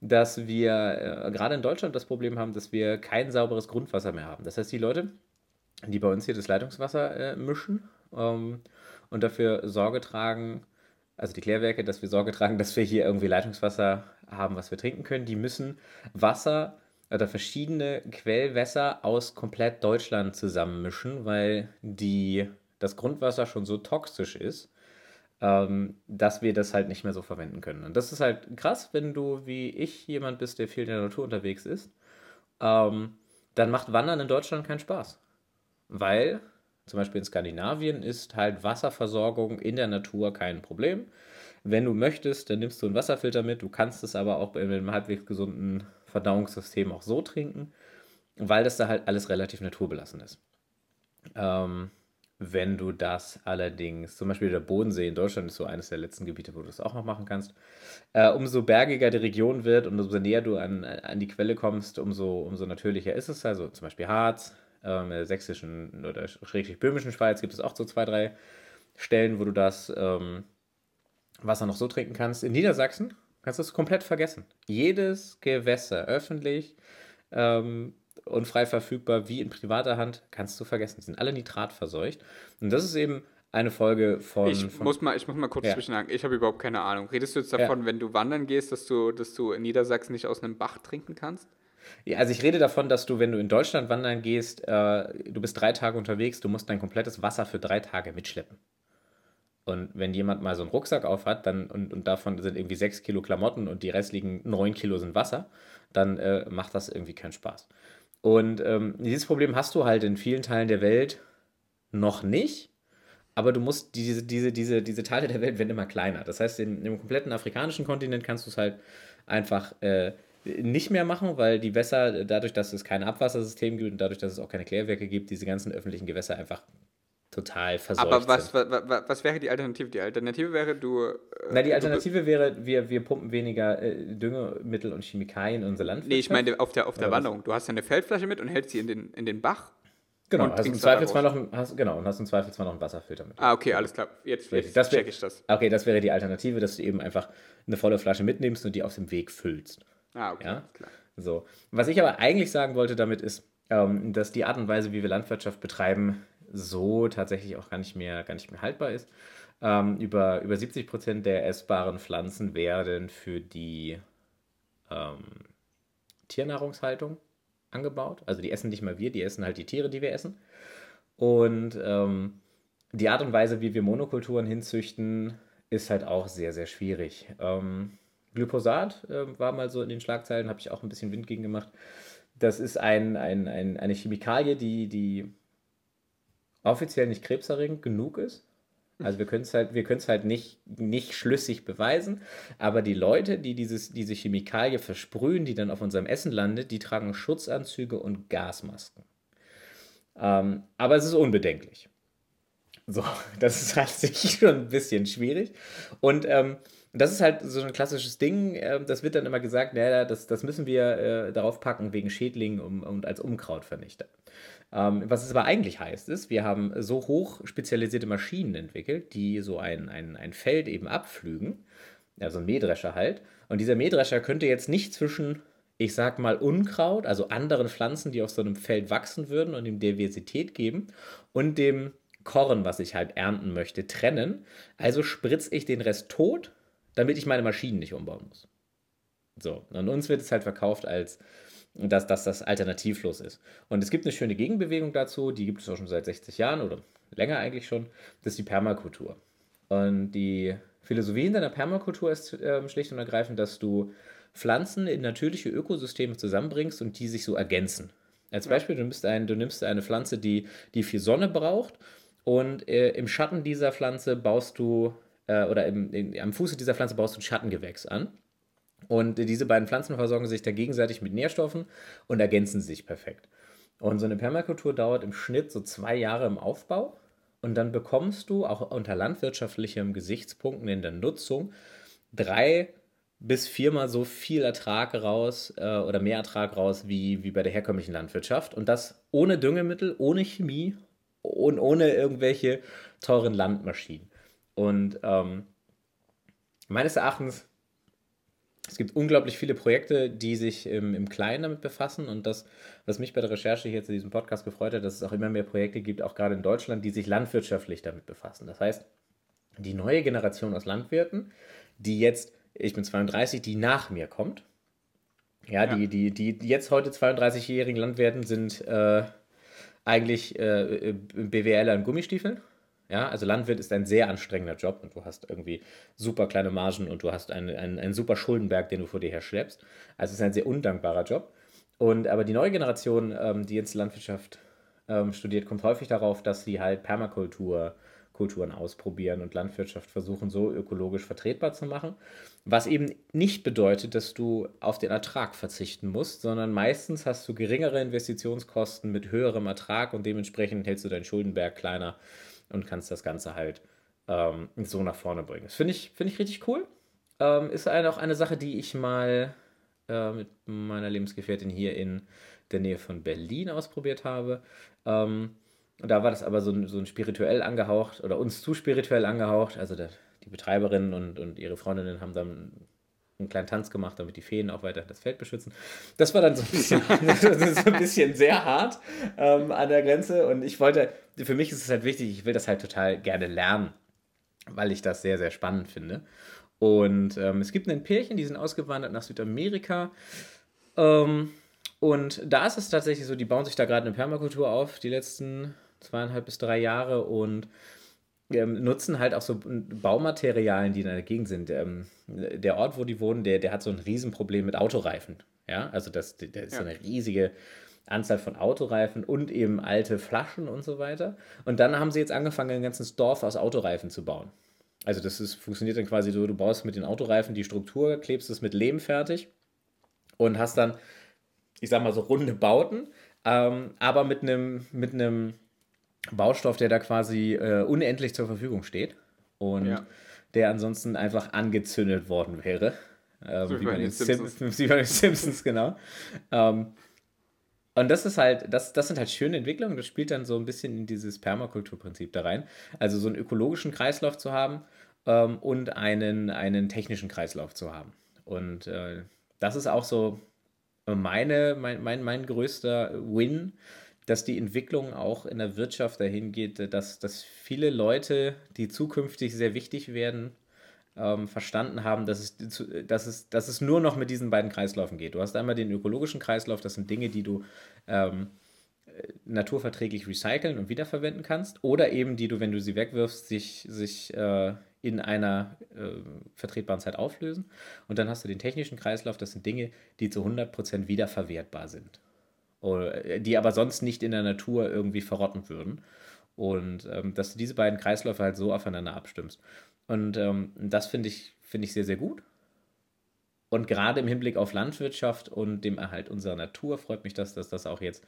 dass wir äh, gerade in Deutschland das Problem haben, dass wir kein sauberes Grundwasser mehr haben. Das heißt, die Leute, die bei uns hier das Leitungswasser äh, mischen ähm, und dafür Sorge tragen, also die Klärwerke, dass wir Sorge tragen, dass wir hier irgendwie Leitungswasser haben, was wir trinken können. Die müssen Wasser oder verschiedene Quellwässer aus komplett Deutschland zusammenmischen, weil die, das Grundwasser schon so toxisch ist, ähm, dass wir das halt nicht mehr so verwenden können. Und das ist halt krass, wenn du wie ich jemand bist, der viel in der Natur unterwegs ist. Ähm, dann macht Wandern in Deutschland keinen Spaß. Weil zum Beispiel in Skandinavien ist halt Wasserversorgung in der Natur kein Problem. Wenn du möchtest, dann nimmst du einen Wasserfilter mit. Du kannst es aber auch bei einem halbwegs gesunden Verdauungssystem auch so trinken, weil das da halt alles relativ naturbelassen ist. Ähm, wenn du das allerdings, zum Beispiel der Bodensee in Deutschland ist so eines der letzten Gebiete, wo du das auch noch machen kannst, äh, umso bergiger die Region wird und umso näher du an, an die Quelle kommst, umso, umso natürlicher ist es. Also zum Beispiel Harz, ähm, in der sächsischen oder schrägstrich böhmischen Schweiz gibt es auch so zwei, drei Stellen, wo du das ähm, Wasser noch so trinken kannst. In Niedersachsen kannst du es komplett vergessen. Jedes Gewässer öffentlich ähm, und frei verfügbar wie in privater Hand kannst du vergessen. Die sind alle nitratverseucht. Und das ist eben eine Folge von. Ich, von, muss, mal, ich muss mal kurz ja. zwischenhaken. Ich habe überhaupt keine Ahnung. Redest du jetzt davon, ja. wenn du wandern gehst, dass du, dass du in Niedersachsen nicht aus einem Bach trinken kannst? Ja, also ich rede davon, dass du, wenn du in Deutschland wandern gehst, äh, du bist drei Tage unterwegs, du musst dein komplettes Wasser für drei Tage mitschleppen. Und wenn jemand mal so einen Rucksack aufhat dann, und, und davon sind irgendwie sechs Kilo Klamotten und die restlichen neun Kilo sind Wasser, dann äh, macht das irgendwie keinen Spaß. Und ähm, dieses Problem hast du halt in vielen Teilen der Welt noch nicht, aber du musst diese, diese, diese, diese Teile der Welt werden immer kleiner. Das heißt, in, im kompletten afrikanischen Kontinent kannst du es halt einfach äh, nicht mehr machen, weil die Wässer, dadurch, dass es kein Abwassersystem gibt und dadurch, dass es auch keine Klärwerke gibt, diese ganzen öffentlichen Gewässer einfach total verseucht Aber was, sind. Was, was, wäre die Alternative? Die Alternative wäre, du... Äh, Na, die Alternative wäre, wir, wir pumpen weniger äh, Düngemittel und Chemikalien in unser Land. Nee, ich meine auf der, auf der Wanderung. Du hast ja eine Feldflasche mit und hältst sie in den, in den Bach. Genau, hast im Zweifelsfall noch, hast, genau, und hast im Zweifelsfall noch einen Wasserfilter mit. Ah, okay, alles klar. Jetzt, jetzt das check ich das. Okay, das wäre die Alternative, dass du eben einfach eine volle Flasche mitnimmst und die auf dem Weg füllst. Ah, okay, ja? klar. So. Was ich aber eigentlich sagen wollte damit ist, ähm, dass die Art und Weise, wie wir Landwirtschaft betreiben, so tatsächlich auch gar nicht mehr, gar nicht mehr haltbar ist. Ähm, über, über 70 Prozent der essbaren Pflanzen werden für die ähm, Tiernahrungshaltung angebaut. Also die essen nicht mal wir, die essen halt die Tiere, die wir essen. Und ähm, die Art und Weise, wie wir Monokulturen hinzüchten, ist halt auch sehr, sehr schwierig. Ähm, Glyphosat äh, war mal so in den Schlagzeilen, habe ich auch ein bisschen Wind gegen gemacht. Das ist ein, ein, ein, eine Chemikalie, die, die offiziell nicht krebserregend genug ist. Also wir können es halt, halt nicht, nicht schlüssig beweisen, aber die Leute, die dieses, diese Chemikalie versprühen, die dann auf unserem Essen landet, die tragen Schutzanzüge und Gasmasken. Ähm, aber es ist unbedenklich. So, das ist halt schon ein bisschen schwierig. Und ähm, das ist halt so ein klassisches Ding, äh, das wird dann immer gesagt, naja, das, das müssen wir äh, darauf packen wegen Schädlingen und, und als Unkrautvernichter. Ähm, was es aber eigentlich heißt, ist, wir haben so hoch spezialisierte Maschinen entwickelt, die so ein, ein, ein Feld eben abpflügen, also ein Mähdrescher halt. Und dieser Mähdrescher könnte jetzt nicht zwischen, ich sag mal, Unkraut, also anderen Pflanzen, die auf so einem Feld wachsen würden und ihm Diversität geben, und dem Korn, was ich halt ernten möchte, trennen. Also spritze ich den Rest tot, damit ich meine Maschinen nicht umbauen muss. So, und uns wird es halt verkauft als, dass, dass das alternativlos ist. Und es gibt eine schöne Gegenbewegung dazu, die gibt es auch schon seit 60 Jahren oder länger eigentlich schon, das ist die Permakultur. Und die Philosophie hinter der Permakultur ist äh, schlicht und ergreifend, dass du Pflanzen in natürliche Ökosysteme zusammenbringst und die sich so ergänzen. Als Beispiel, du nimmst, ein, du nimmst eine Pflanze, die, die viel Sonne braucht und äh, im Schatten dieser Pflanze baust du, äh, oder im, in, am Fuße dieser Pflanze baust du ein Schattengewächs an. Und diese beiden Pflanzen versorgen sich da gegenseitig mit Nährstoffen und ergänzen sich perfekt. Und so eine Permakultur dauert im Schnitt so zwei Jahre im Aufbau. Und dann bekommst du auch unter landwirtschaftlichen Gesichtspunkten in der Nutzung drei bis viermal so viel Ertrag raus äh, oder mehr Ertrag raus wie, wie bei der herkömmlichen Landwirtschaft. Und das ohne Düngemittel, ohne Chemie und ohne irgendwelche teuren Landmaschinen. Und ähm, meines Erachtens, es gibt unglaublich viele Projekte, die sich im, im Kleinen damit befassen. Und das, was mich bei der Recherche hier zu diesem Podcast gefreut hat, dass es auch immer mehr Projekte gibt, auch gerade in Deutschland, die sich landwirtschaftlich damit befassen. Das heißt, die neue Generation aus Landwirten, die jetzt, ich bin 32, die nach mir kommt, ja, ja. Die, die, die jetzt heute 32-jährigen Landwirten sind äh, eigentlich äh, BWLer in Gummistiefeln. Ja, also Landwirt ist ein sehr anstrengender Job und du hast irgendwie super kleine Margen und du hast einen, einen, einen super Schuldenberg, den du vor dir her schleppst. Also es ist ein sehr undankbarer Job. Und aber die neue Generation, ähm, die jetzt Landwirtschaft ähm, studiert, kommt häufig darauf, dass sie halt Permakultur Kulturen ausprobieren und Landwirtschaft versuchen, so ökologisch vertretbar zu machen. Was eben nicht bedeutet, dass du auf den Ertrag verzichten musst, sondern meistens hast du geringere Investitionskosten mit höherem Ertrag und dementsprechend hältst du deinen Schuldenberg kleiner und kannst das Ganze halt ähm, so nach vorne bringen. Das finde ich, find ich richtig cool. Ähm, ist eine, auch eine Sache, die ich mal äh, mit meiner Lebensgefährtin hier in der Nähe von Berlin ausprobiert habe. Ähm, und da war das aber so ein, so ein spirituell angehaucht oder uns zu spirituell angehaucht. Also der, die Betreiberin und, und ihre Freundinnen haben dann einen kleinen Tanz gemacht, damit die Feen auch weiter das Feld beschützen. Das war dann so ein bisschen, so ein bisschen sehr hart ähm, an der Grenze. Und ich wollte, für mich ist es halt wichtig, ich will das halt total gerne lernen, weil ich das sehr, sehr spannend finde. Und ähm, es gibt ein Pärchen, die sind ausgewandert nach Südamerika. Ähm, und da ist es tatsächlich so, die bauen sich da gerade eine Permakultur auf, die letzten zweieinhalb bis drei Jahre und ähm, nutzen halt auch so Baumaterialien, die in der Gegend sind. Ähm, der Ort, wo die wohnen, der, der hat so ein Riesenproblem mit Autoreifen. Ja, also das, das ist so eine riesige Anzahl von Autoreifen und eben alte Flaschen und so weiter. Und dann haben sie jetzt angefangen, ein ganzes Dorf aus Autoreifen zu bauen. Also das ist, funktioniert dann quasi so, du baust mit den Autoreifen die Struktur, klebst es mit Lehm fertig und hast dann, ich sag mal so runde Bauten, ähm, aber mit einem mit einem Baustoff, der da quasi äh, unendlich zur Verfügung steht und ja. der ansonsten einfach angezündet worden wäre. Ähm, so wie, bei den Simpsons. wie bei den Simpsons, genau. Ähm, und das ist halt, das, das sind halt schöne Entwicklungen. Das spielt dann so ein bisschen in dieses Permakulturprinzip da rein. Also so einen ökologischen Kreislauf zu haben ähm, und einen, einen technischen Kreislauf zu haben. Und äh, das ist auch so meine, mein, mein, mein größter Win, dass die Entwicklung auch in der Wirtschaft dahin geht, dass, dass viele Leute, die zukünftig sehr wichtig werden, ähm, verstanden haben, dass es, dass, es, dass es nur noch mit diesen beiden Kreislaufen geht. Du hast einmal den ökologischen Kreislauf, das sind Dinge, die du ähm, naturverträglich recyceln und wiederverwenden kannst, oder eben die du, wenn du sie wegwirfst, sich, sich äh, in einer äh, vertretbaren Zeit auflösen. Und dann hast du den technischen Kreislauf, das sind Dinge, die zu 100% wiederverwertbar sind die aber sonst nicht in der Natur irgendwie verrotten würden. Und ähm, dass du diese beiden Kreisläufe halt so aufeinander abstimmst. Und ähm, das finde ich, find ich sehr, sehr gut. Und gerade im Hinblick auf Landwirtschaft und dem Erhalt unserer Natur freut mich das, dass das auch jetzt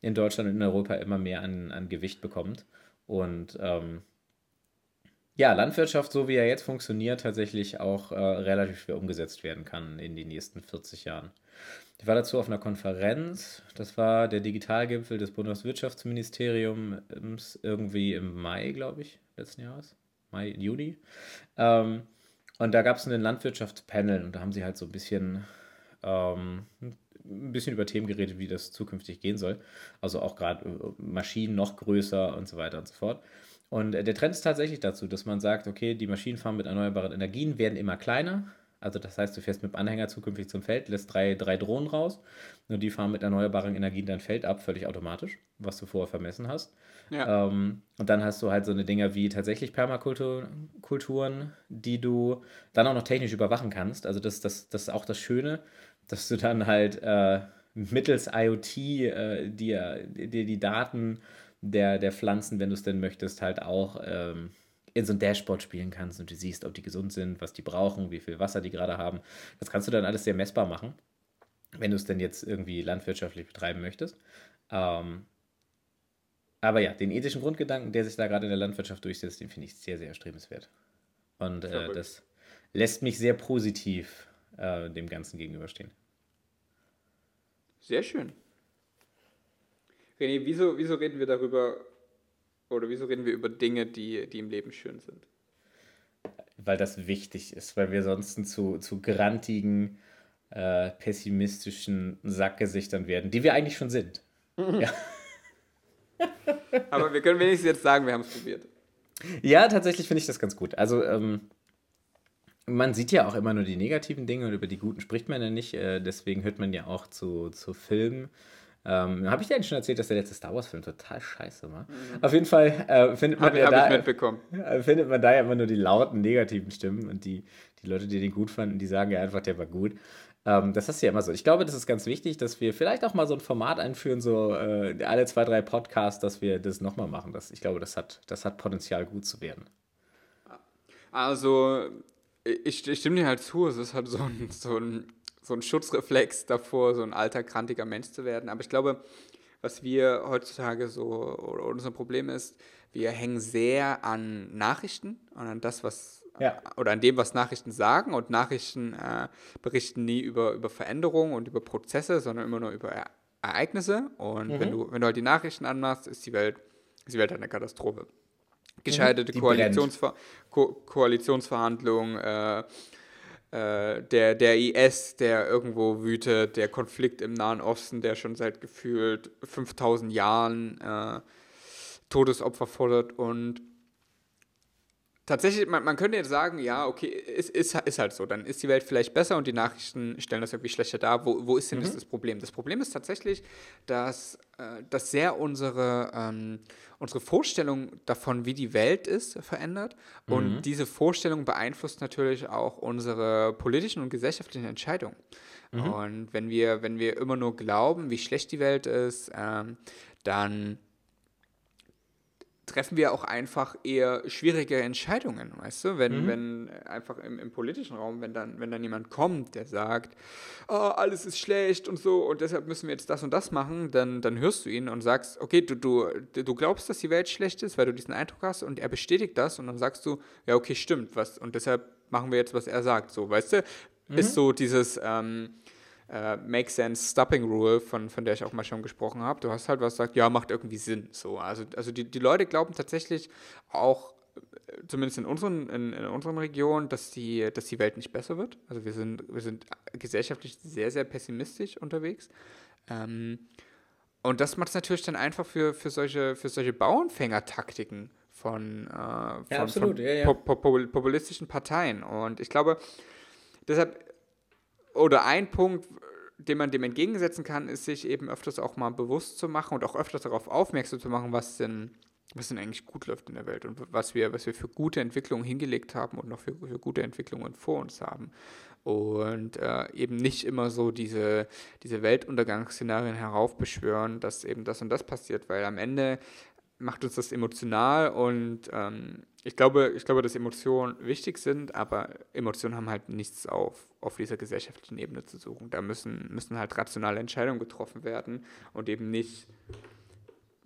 in Deutschland und in Europa immer mehr an, an Gewicht bekommt. Und ähm, ja, Landwirtschaft, so wie er jetzt funktioniert, tatsächlich auch äh, relativ schwer umgesetzt werden kann in den nächsten 40 Jahren. Ich war dazu auf einer Konferenz, das war der Digitalgipfel des Bundeswirtschaftsministeriums irgendwie im Mai, glaube ich, letzten Jahres. Mai, Juni. Ähm, und da gab es einen Landwirtschaftspanel und da haben sie halt so ein bisschen, ähm, ein bisschen über Themen geredet, wie das zukünftig gehen soll. Also auch gerade äh, Maschinen noch größer und so weiter und so fort. Und äh, der Trend ist tatsächlich dazu, dass man sagt, okay, die Maschinen fahren mit erneuerbaren Energien, werden immer kleiner. Also das heißt, du fährst mit dem Anhänger zukünftig zum Feld, lässt drei, drei Drohnen raus und die fahren mit erneuerbaren Energien dein Feld ab, völlig automatisch, was du vorher vermessen hast. Ja. Ähm, und dann hast du halt so eine Dinger wie tatsächlich Permakulturen, die du dann auch noch technisch überwachen kannst. Also das, das, das ist auch das Schöne, dass du dann halt äh, mittels IoT äh, dir, dir die Daten der, der Pflanzen, wenn du es denn möchtest, halt auch ähm, in so ein Dashboard spielen kannst und du siehst, ob die gesund sind, was die brauchen, wie viel Wasser die gerade haben. Das kannst du dann alles sehr messbar machen, wenn du es denn jetzt irgendwie landwirtschaftlich betreiben möchtest. Ähm, aber ja, den ethischen Grundgedanken, der sich da gerade in der Landwirtschaft durchsetzt, den finde ich sehr, sehr erstrebenswert. Und äh, das lässt mich sehr positiv äh, dem Ganzen gegenüberstehen. Sehr schön. René, wieso, wieso reden wir darüber, oder wieso reden wir über Dinge, die, die im Leben schön sind? Weil das wichtig ist, weil wir sonst zu, zu grantigen, äh, pessimistischen Sackgesichtern werden, die wir eigentlich schon sind. ja. Aber wir können wenigstens jetzt sagen, wir haben es probiert. Ja, tatsächlich finde ich das ganz gut. Also, ähm, man sieht ja auch immer nur die negativen Dinge und über die guten spricht man ja nicht. Äh, deswegen hört man ja auch zu, zu Filmen ähm, Habe ich dir eigentlich schon erzählt, dass der letzte Star Wars-Film total scheiße war? Mhm. Auf jeden Fall äh, findet, man hab, ja hab da, mitbekommen. Äh, findet man da ja immer nur die lauten, negativen Stimmen und die, die Leute, die den gut fanden, die sagen ja einfach, der war gut. Ähm, das ist ja immer so. Ich glaube, das ist ganz wichtig, dass wir vielleicht auch mal so ein Format einführen, so äh, alle zwei, drei Podcasts, dass wir das nochmal machen. Das, ich glaube, das hat, das hat Potenzial, gut zu werden. Also, ich, ich stimme dir halt zu, es ist halt so ein, so ein so ein Schutzreflex davor, so ein alter, krantiger Mensch zu werden. Aber ich glaube, was wir heutzutage so, oder unser Problem ist, wir hängen sehr an Nachrichten und an das, was, ja. oder an dem, was Nachrichten sagen. Und Nachrichten äh, berichten nie über, über Veränderungen und über Prozesse, sondern immer nur über Ereignisse. Und mhm. wenn, du, wenn du halt die Nachrichten anmachst, ist die Welt, ist die Welt halt eine Katastrophe. Mhm. Gescheiterte. Koalitionsver Ko Koalitionsverhandlungen, äh, äh, der, der IS, der irgendwo wütet, der Konflikt im Nahen Osten, der schon seit gefühlt 5000 Jahren äh, Todesopfer fordert und tatsächlich, man, man könnte jetzt sagen, ja, okay, ist, ist, ist halt so, dann ist die Welt vielleicht besser und die Nachrichten stellen das irgendwie schlechter dar. Wo, wo ist denn mhm. das, das Problem? Das Problem ist tatsächlich, dass, äh, dass sehr unsere, ähm, unsere Vorstellung davon, wie die Welt ist, verändert. Und mhm. diese Vorstellung beeinflusst natürlich auch unsere politischen und gesellschaftlichen Entscheidungen. Mhm. Und wenn wir, wenn wir immer nur glauben, wie schlecht die Welt ist, ähm, dann treffen wir auch einfach eher schwierige Entscheidungen, weißt du? Wenn, mhm. wenn einfach im, im, politischen Raum, wenn dann, wenn dann jemand kommt, der sagt, oh, alles ist schlecht und so und deshalb müssen wir jetzt das und das machen, dann, dann hörst du ihn und sagst, okay, du, du, du glaubst, dass die Welt schlecht ist, weil du diesen Eindruck hast und er bestätigt das und dann sagst du, ja, okay, stimmt, was, und deshalb machen wir jetzt, was er sagt, so, weißt du? Mhm. Ist so dieses, ähm, äh, Make Sense Stopping Rule, von, von der ich auch mal schon gesprochen habe. Du hast halt was sagt, ja, macht irgendwie Sinn. So, also, also die, die Leute glauben tatsächlich auch, äh, zumindest in unseren, in, in unseren Regionen, dass die, dass die Welt nicht besser wird. Also wir sind, wir sind gesellschaftlich sehr, sehr pessimistisch unterwegs. Ähm, und das macht es natürlich dann einfach für, für solche, für solche Bauernfängertaktiken von, äh, von, ja, von ja, ja. populistischen Parteien. Und ich glaube, deshalb oder ein Punkt, den man dem entgegensetzen kann, ist sich eben öfters auch mal bewusst zu machen und auch öfters darauf aufmerksam zu machen, was denn, was denn eigentlich gut läuft in der Welt und was wir, was wir für gute Entwicklungen hingelegt haben und noch für, für gute Entwicklungen vor uns haben. Und äh, eben nicht immer so diese, diese Weltuntergangsszenarien heraufbeschwören, dass eben das und das passiert, weil am Ende macht uns das emotional und ähm, ich, glaube, ich glaube, dass Emotionen wichtig sind, aber Emotionen haben halt nichts auf, auf dieser gesellschaftlichen Ebene zu suchen. Da müssen, müssen halt rationale Entscheidungen getroffen werden und eben nicht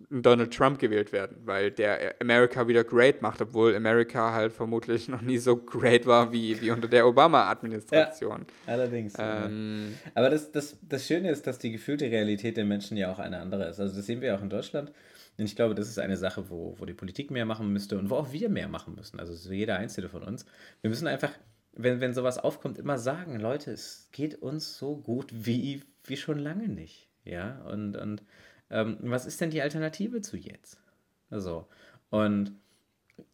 Donald Trump gewählt werden, weil der America wieder great macht, obwohl America halt vermutlich noch nie so great war wie, wie unter der Obama-Administration. Ja, allerdings. Ähm, Aber das, das, das Schöne ist, dass die gefühlte Realität der Menschen ja auch eine andere ist. Also das sehen wir auch in Deutschland. Und ich glaube, das ist eine Sache, wo, wo die Politik mehr machen müsste und wo auch wir mehr machen müssen. Also so jeder Einzelne von uns. Wir müssen einfach, wenn, wenn sowas aufkommt, immer sagen, Leute, es geht uns so gut wie, wie schon lange nicht. Ja, und, und ähm, was ist denn die Alternative zu jetzt? Also, und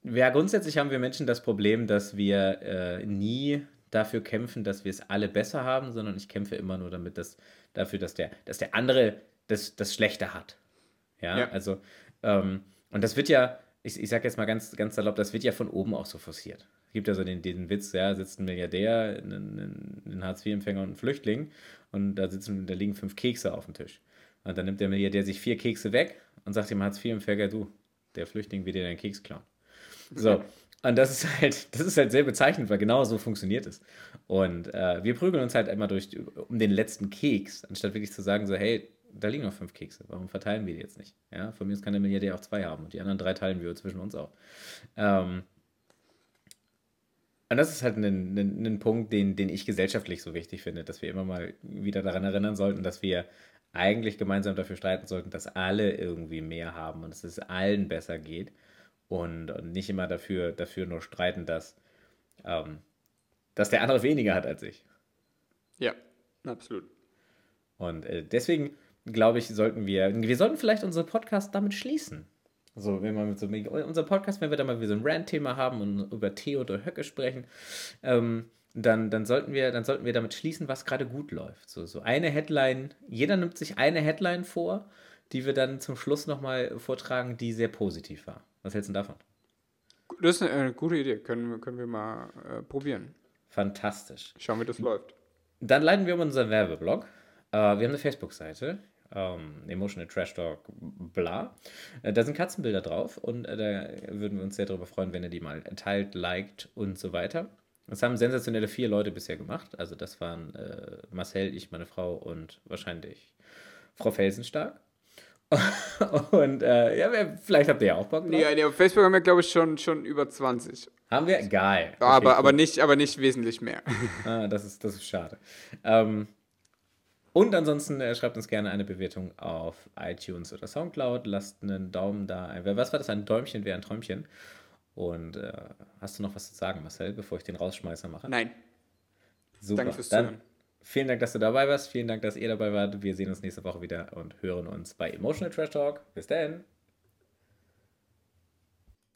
ja, grundsätzlich haben wir Menschen das Problem, dass wir äh, nie dafür kämpfen, dass wir es alle besser haben, sondern ich kämpfe immer nur damit, dass, dafür, dass der, dass der andere das, das Schlechte hat. Ja, ja. also, ähm, und das wird ja, ich, ich sage jetzt mal ganz, ganz salopp, das wird ja von oben auch so forciert. Es gibt ja so den, den Witz, ja, sitzt ein Milliardär, ein, ein Hartz-IV-Empfänger und ein Flüchtling und da sitzen, da liegen fünf Kekse auf dem Tisch. Und dann nimmt der Milliardär sich vier Kekse weg und sagt dem Hartz-IV-Empfänger, du, der Flüchtling will dir deinen Keks klauen. So, und das ist halt, das ist halt sehr bezeichnend, weil genau so funktioniert es. Und äh, wir prügeln uns halt immer durch um den letzten Keks, anstatt wirklich zu sagen, so, hey, da liegen noch fünf Kekse, warum verteilen wir die jetzt nicht? Ja, von mir aus kann der Milliardär auch zwei haben und die anderen drei teilen wir zwischen uns auch. Ähm, und das ist halt ein, ein, ein Punkt, den, den ich gesellschaftlich so wichtig finde, dass wir immer mal wieder daran erinnern sollten, dass wir eigentlich gemeinsam dafür streiten sollten, dass alle irgendwie mehr haben und dass es allen besser geht und, und nicht immer dafür, dafür nur streiten, dass, ähm, dass der andere weniger hat als ich. Ja, absolut. Und äh, deswegen glaube ich, sollten wir, wir sollten vielleicht unseren Podcast damit schließen. So, wenn wir mit so unser Podcast, wenn wir da mal wieder so ein Rant-Thema haben und über Tee oder Höcke sprechen, ähm, dann, dann, sollten wir, dann sollten wir damit schließen, was gerade gut läuft. So, so eine Headline, jeder nimmt sich eine Headline vor, die wir dann zum Schluss nochmal vortragen, die sehr positiv war. Was hältst du davon? Das ist eine gute Idee. Können, können wir mal äh, probieren. Fantastisch. Schauen, wie das läuft. Dann leiten wir um unseren Werbeblog. Äh, wir haben eine Facebook-Seite. Ähm, Emotional Trash Talk, bla. Äh, da sind Katzenbilder drauf und äh, da würden wir uns sehr darüber freuen, wenn ihr die mal teilt, liked und so weiter. Das haben sensationelle vier Leute bisher gemacht. Also das waren äh, Marcel, ich, meine Frau und wahrscheinlich Frau Felsenstark. und äh, ja, vielleicht habt ihr ja auch Bock drauf. Ja, nee, auf Facebook haben wir, glaube ich, schon, schon über 20. Haben wir? Geil. Okay, aber, aber, nicht, aber nicht wesentlich mehr. ah, das, ist, das ist schade. Ähm, und ansonsten äh, schreibt uns gerne eine Bewertung auf iTunes oder Soundcloud. Lasst einen Daumen da. Was war das? Ein Däumchen wäre ein Träumchen. Und äh, hast du noch was zu sagen, Marcel, bevor ich den Rausschmeißer mache? Nein. Super. Danke fürs Dann Zuhören. Vielen Dank, dass du dabei warst. Vielen Dank, dass ihr dabei wart. Wir sehen uns nächste Woche wieder und hören uns bei Emotional Trash Talk. Bis dann.